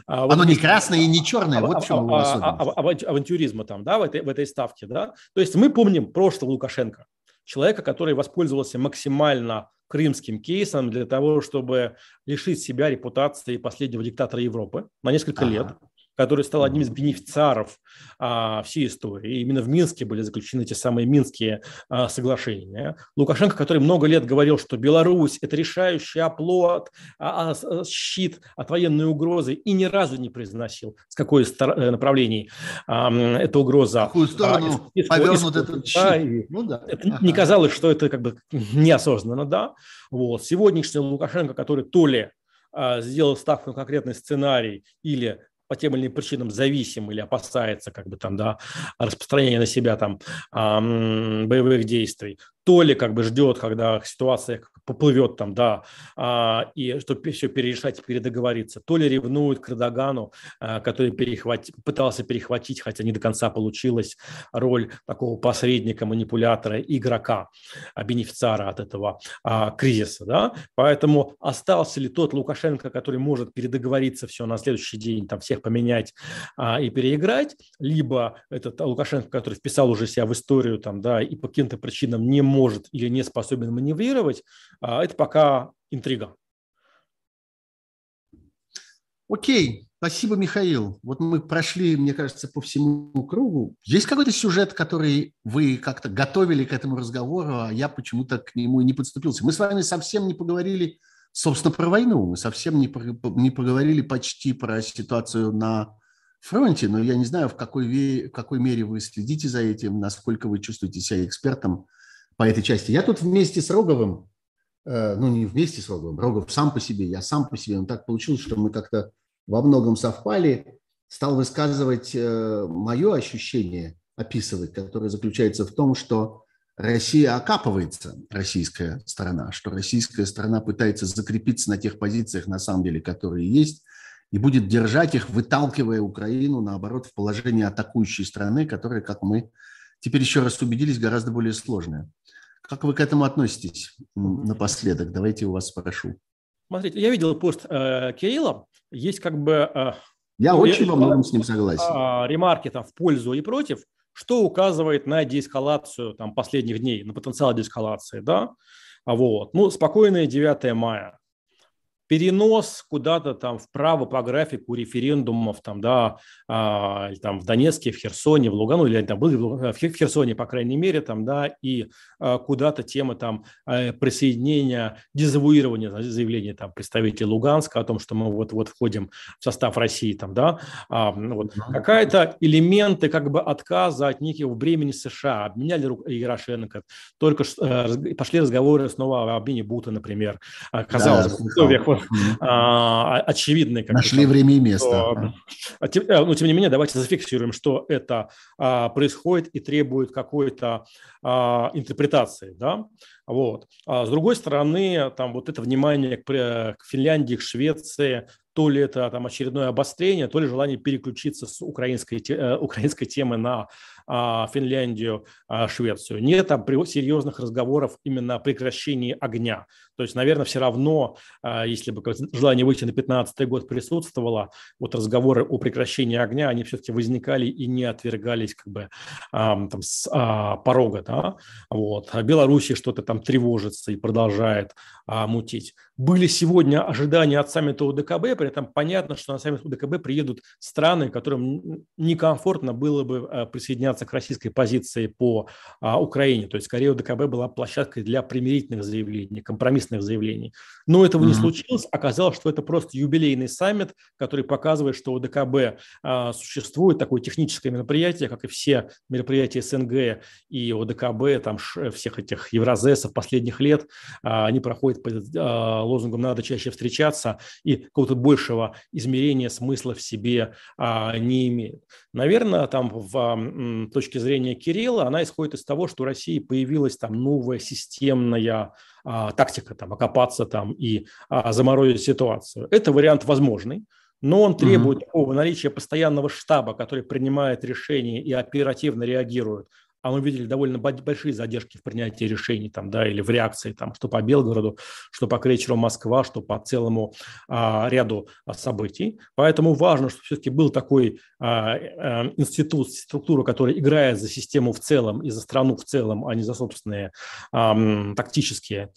А, оно вот, не красное и не черное, вот в чем а, а, авантюризма там, да, в этой, в этой ставке, да. То есть мы помним прошлого Лукашенко, человека, который воспользовался максимально крымским кейсом для того, чтобы лишить себя репутации последнего диктатора Европы на несколько ага. лет. Который стал одним из бенефициаров а, всей истории. И именно в Минске были заключены эти самые Минские а, соглашения. Лукашенко, который много лет говорил, что Беларусь – это решающий оплот, а, а, а щит от военной угрозы, и ни разу не произносил, с какой стор- э, направлений а, эта угроза. В какую сторону а, повернут этот щит. Да, ну, да. Это ага. Не казалось, что это как бы неосознанно, да. Вот. Сегодняшний Лукашенко, который то ли а, сделал ставку на конкретный сценарий или по тем или иным причинам зависим или опасается как бы там, да, распространения на себя там боевых действий, то ли как бы ждет, когда ситуация поплывет там, да, а, и чтобы все перерешать передоговориться, то ли ревнует к Радагану, а, который перехват... пытался перехватить, хотя не до конца получилось, роль такого посредника, манипулятора, игрока, а, бенефициара от этого кризиса, да, поэтому остался ли тот Лукашенко, который может передоговориться все на следующий день, там всех поменять и переиграть, либо этот Лукашенко, который вписал уже себя в историю, там, да, и по каким-то причинам не может или не способен маневрировать, а, это пока интрига. Окей, спасибо, Михаил. Вот мы прошли, мне кажется, по всему кругу. Есть какой-то сюжет, который вы как-то готовили к этому разговору, а я почему-то к нему и не подступился. Мы с вами совсем не поговорили, собственно, про войну. Мы совсем не, не поговорили почти про ситуацию на фронте, но я не знаю, в какой, в какой мере вы следите за этим, насколько вы чувствуете себя экспертом по этой части. Я тут вместе с Роговым, э, ну не вместе с Роговым, Рогов сам по себе, я сам по себе, но так получилось, что мы как-то во многом совпали, стал высказывать э, мое ощущение, описывать, которое заключается в том, что Россия окапывается, российская сторона, что российская сторона пытается закрепиться на тех позициях, на самом деле, которые есть, и будет держать их, выталкивая Украину, наоборот, в положение атакующей страны, которая, как мы теперь еще раз убедились, гораздо более сложная. Как вы к этому относитесь напоследок? Давайте у вас спрошу. Смотрите, я видел пост э, Кирилла. Есть как бы... Э, я ну, очень во многом с ним согласен. Э, ремарки там в пользу и против, что указывает на деэскалацию там, последних дней, на потенциал деэскалации. Да? Вот. Ну, спокойное 9 мая перенос куда-то там вправо по графику референдумов там, да, а, там в Донецке, в Херсоне, в Лугану, или там были в Херсоне, по крайней мере, там, да, и а, куда-то тема там а, присоединения, дезавуирования заявления там представителей Луганска о том, что мы вот-вот входим в состав России, там, да, а, ну вот, какая-то элементы как бы отказа от некого времени США, обменяли Ярошенко, только э, пошли разговоры снова о обмене Бута, например, казалось да, бы, в условиях а, очевидны. Как Нашли время и место. Что, а, тем, э, ну, тем не менее, давайте зафиксируем, что это а, происходит и требует какой-то а, интерпретации. Да? Вот. А с другой стороны, там вот это внимание к, к Финляндии, к Швеции, то ли это там очередное обострение, то ли желание переключиться с украинской, э, украинской темы на а, Финляндию, а, Швецию. Нет там серьезных разговоров именно о прекращении огня. То есть, наверное, все равно, а, если бы желание выйти на 15 год присутствовало, вот разговоры о прекращении огня, они все-таки возникали и не отвергались как бы там, с порога. Да? Вот. А Белоруссия что-то там тревожится и продолжает мутить. Были сегодня ожидания от саммита УДКБ, при этом понятно, что на саммит УДКБ приедут страны, которым некомфортно было бы присоединяться к российской позиции по а, Украине. То есть скорее УДКБ была площадкой для примирительных заявлений, компромиссных заявлений. Но этого mm-hmm. не случилось. Оказалось, что это просто юбилейный саммит, который показывает, что УДКБ а, существует, такое техническое мероприятие, как и все мероприятия СНГ и ОДКБ, там всех этих евразесов последних лет, а, они проходят под а, лозунгом «надо чаще встречаться» и какого-то большего измерения смысла в себе а, не имеют. Наверное, там в точки зрения Кирилла, она исходит из того, что у России появилась там новая системная а, тактика, там, окопаться там и а, заморозить ситуацию. Это вариант возможный, но он требует mm-hmm. такого наличия постоянного штаба, который принимает решения и оперативно реагирует а мы видели довольно большие задержки в принятии решений там, да, или в реакции, там, что по Белгороду, что по крейсеру Москва, что по целому а, ряду а, событий. Поэтому важно, чтобы все-таки был такой а, а, институт, структура, которая играет за систему в целом и за страну в целом, а не за собственные а, тактические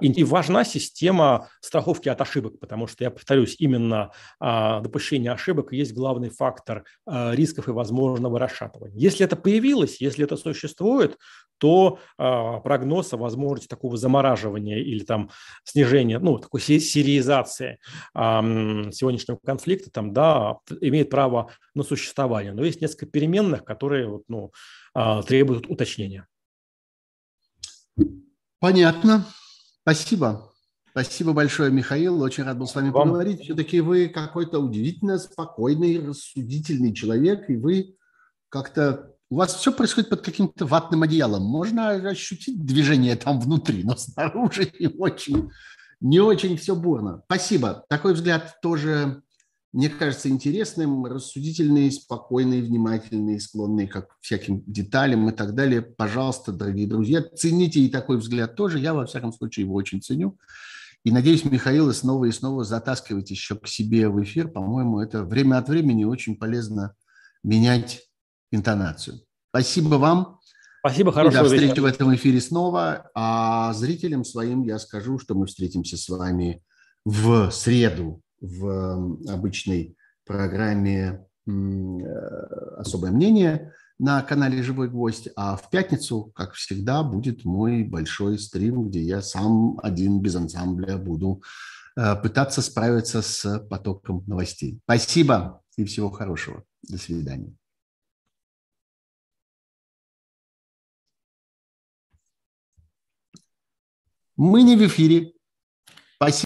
и важна система страховки от ошибок, потому что, я повторюсь, именно а, допущение ошибок есть главный фактор а, рисков и возможного расшатывания. Если это появилось, если это существует, то прогноз о возможности такого замораживания или там снижения, ну, такой сериизации сегодняшнего конфликта там, да, имеет право на существование. Но есть несколько переменных, которые ну, требуют уточнения. Понятно. Спасибо. Спасибо большое, Михаил. Очень рад был с вами Вам. поговорить. Все-таки вы какой-то удивительно спокойный, рассудительный человек, и вы как-то... У вас все происходит под каким-то ватным одеялом. Можно ощутить движение там внутри, но снаружи не очень, не очень все бурно. Спасибо. Такой взгляд тоже мне кажется интересным, рассудительный, спокойный, внимательный, склонный к всяким деталям и так далее. Пожалуйста, дорогие друзья, цените и такой взгляд тоже. Я, во всяком случае, его очень ценю. И надеюсь, Михаил, и снова и снова затаскивать еще к себе в эфир. По-моему, это время от времени очень полезно менять интонацию. Спасибо вам. Спасибо, хорошего и до встречи вечера. в этом эфире снова. А зрителям своим я скажу, что мы встретимся с вами в среду в обычной программе э, «Особое мнение» на канале «Живой гвоздь», а в пятницу, как всегда, будет мой большой стрим, где я сам один без ансамбля буду э, пытаться справиться с потоком новостей. Спасибо и всего хорошего. До свидания. Мы не в эфире.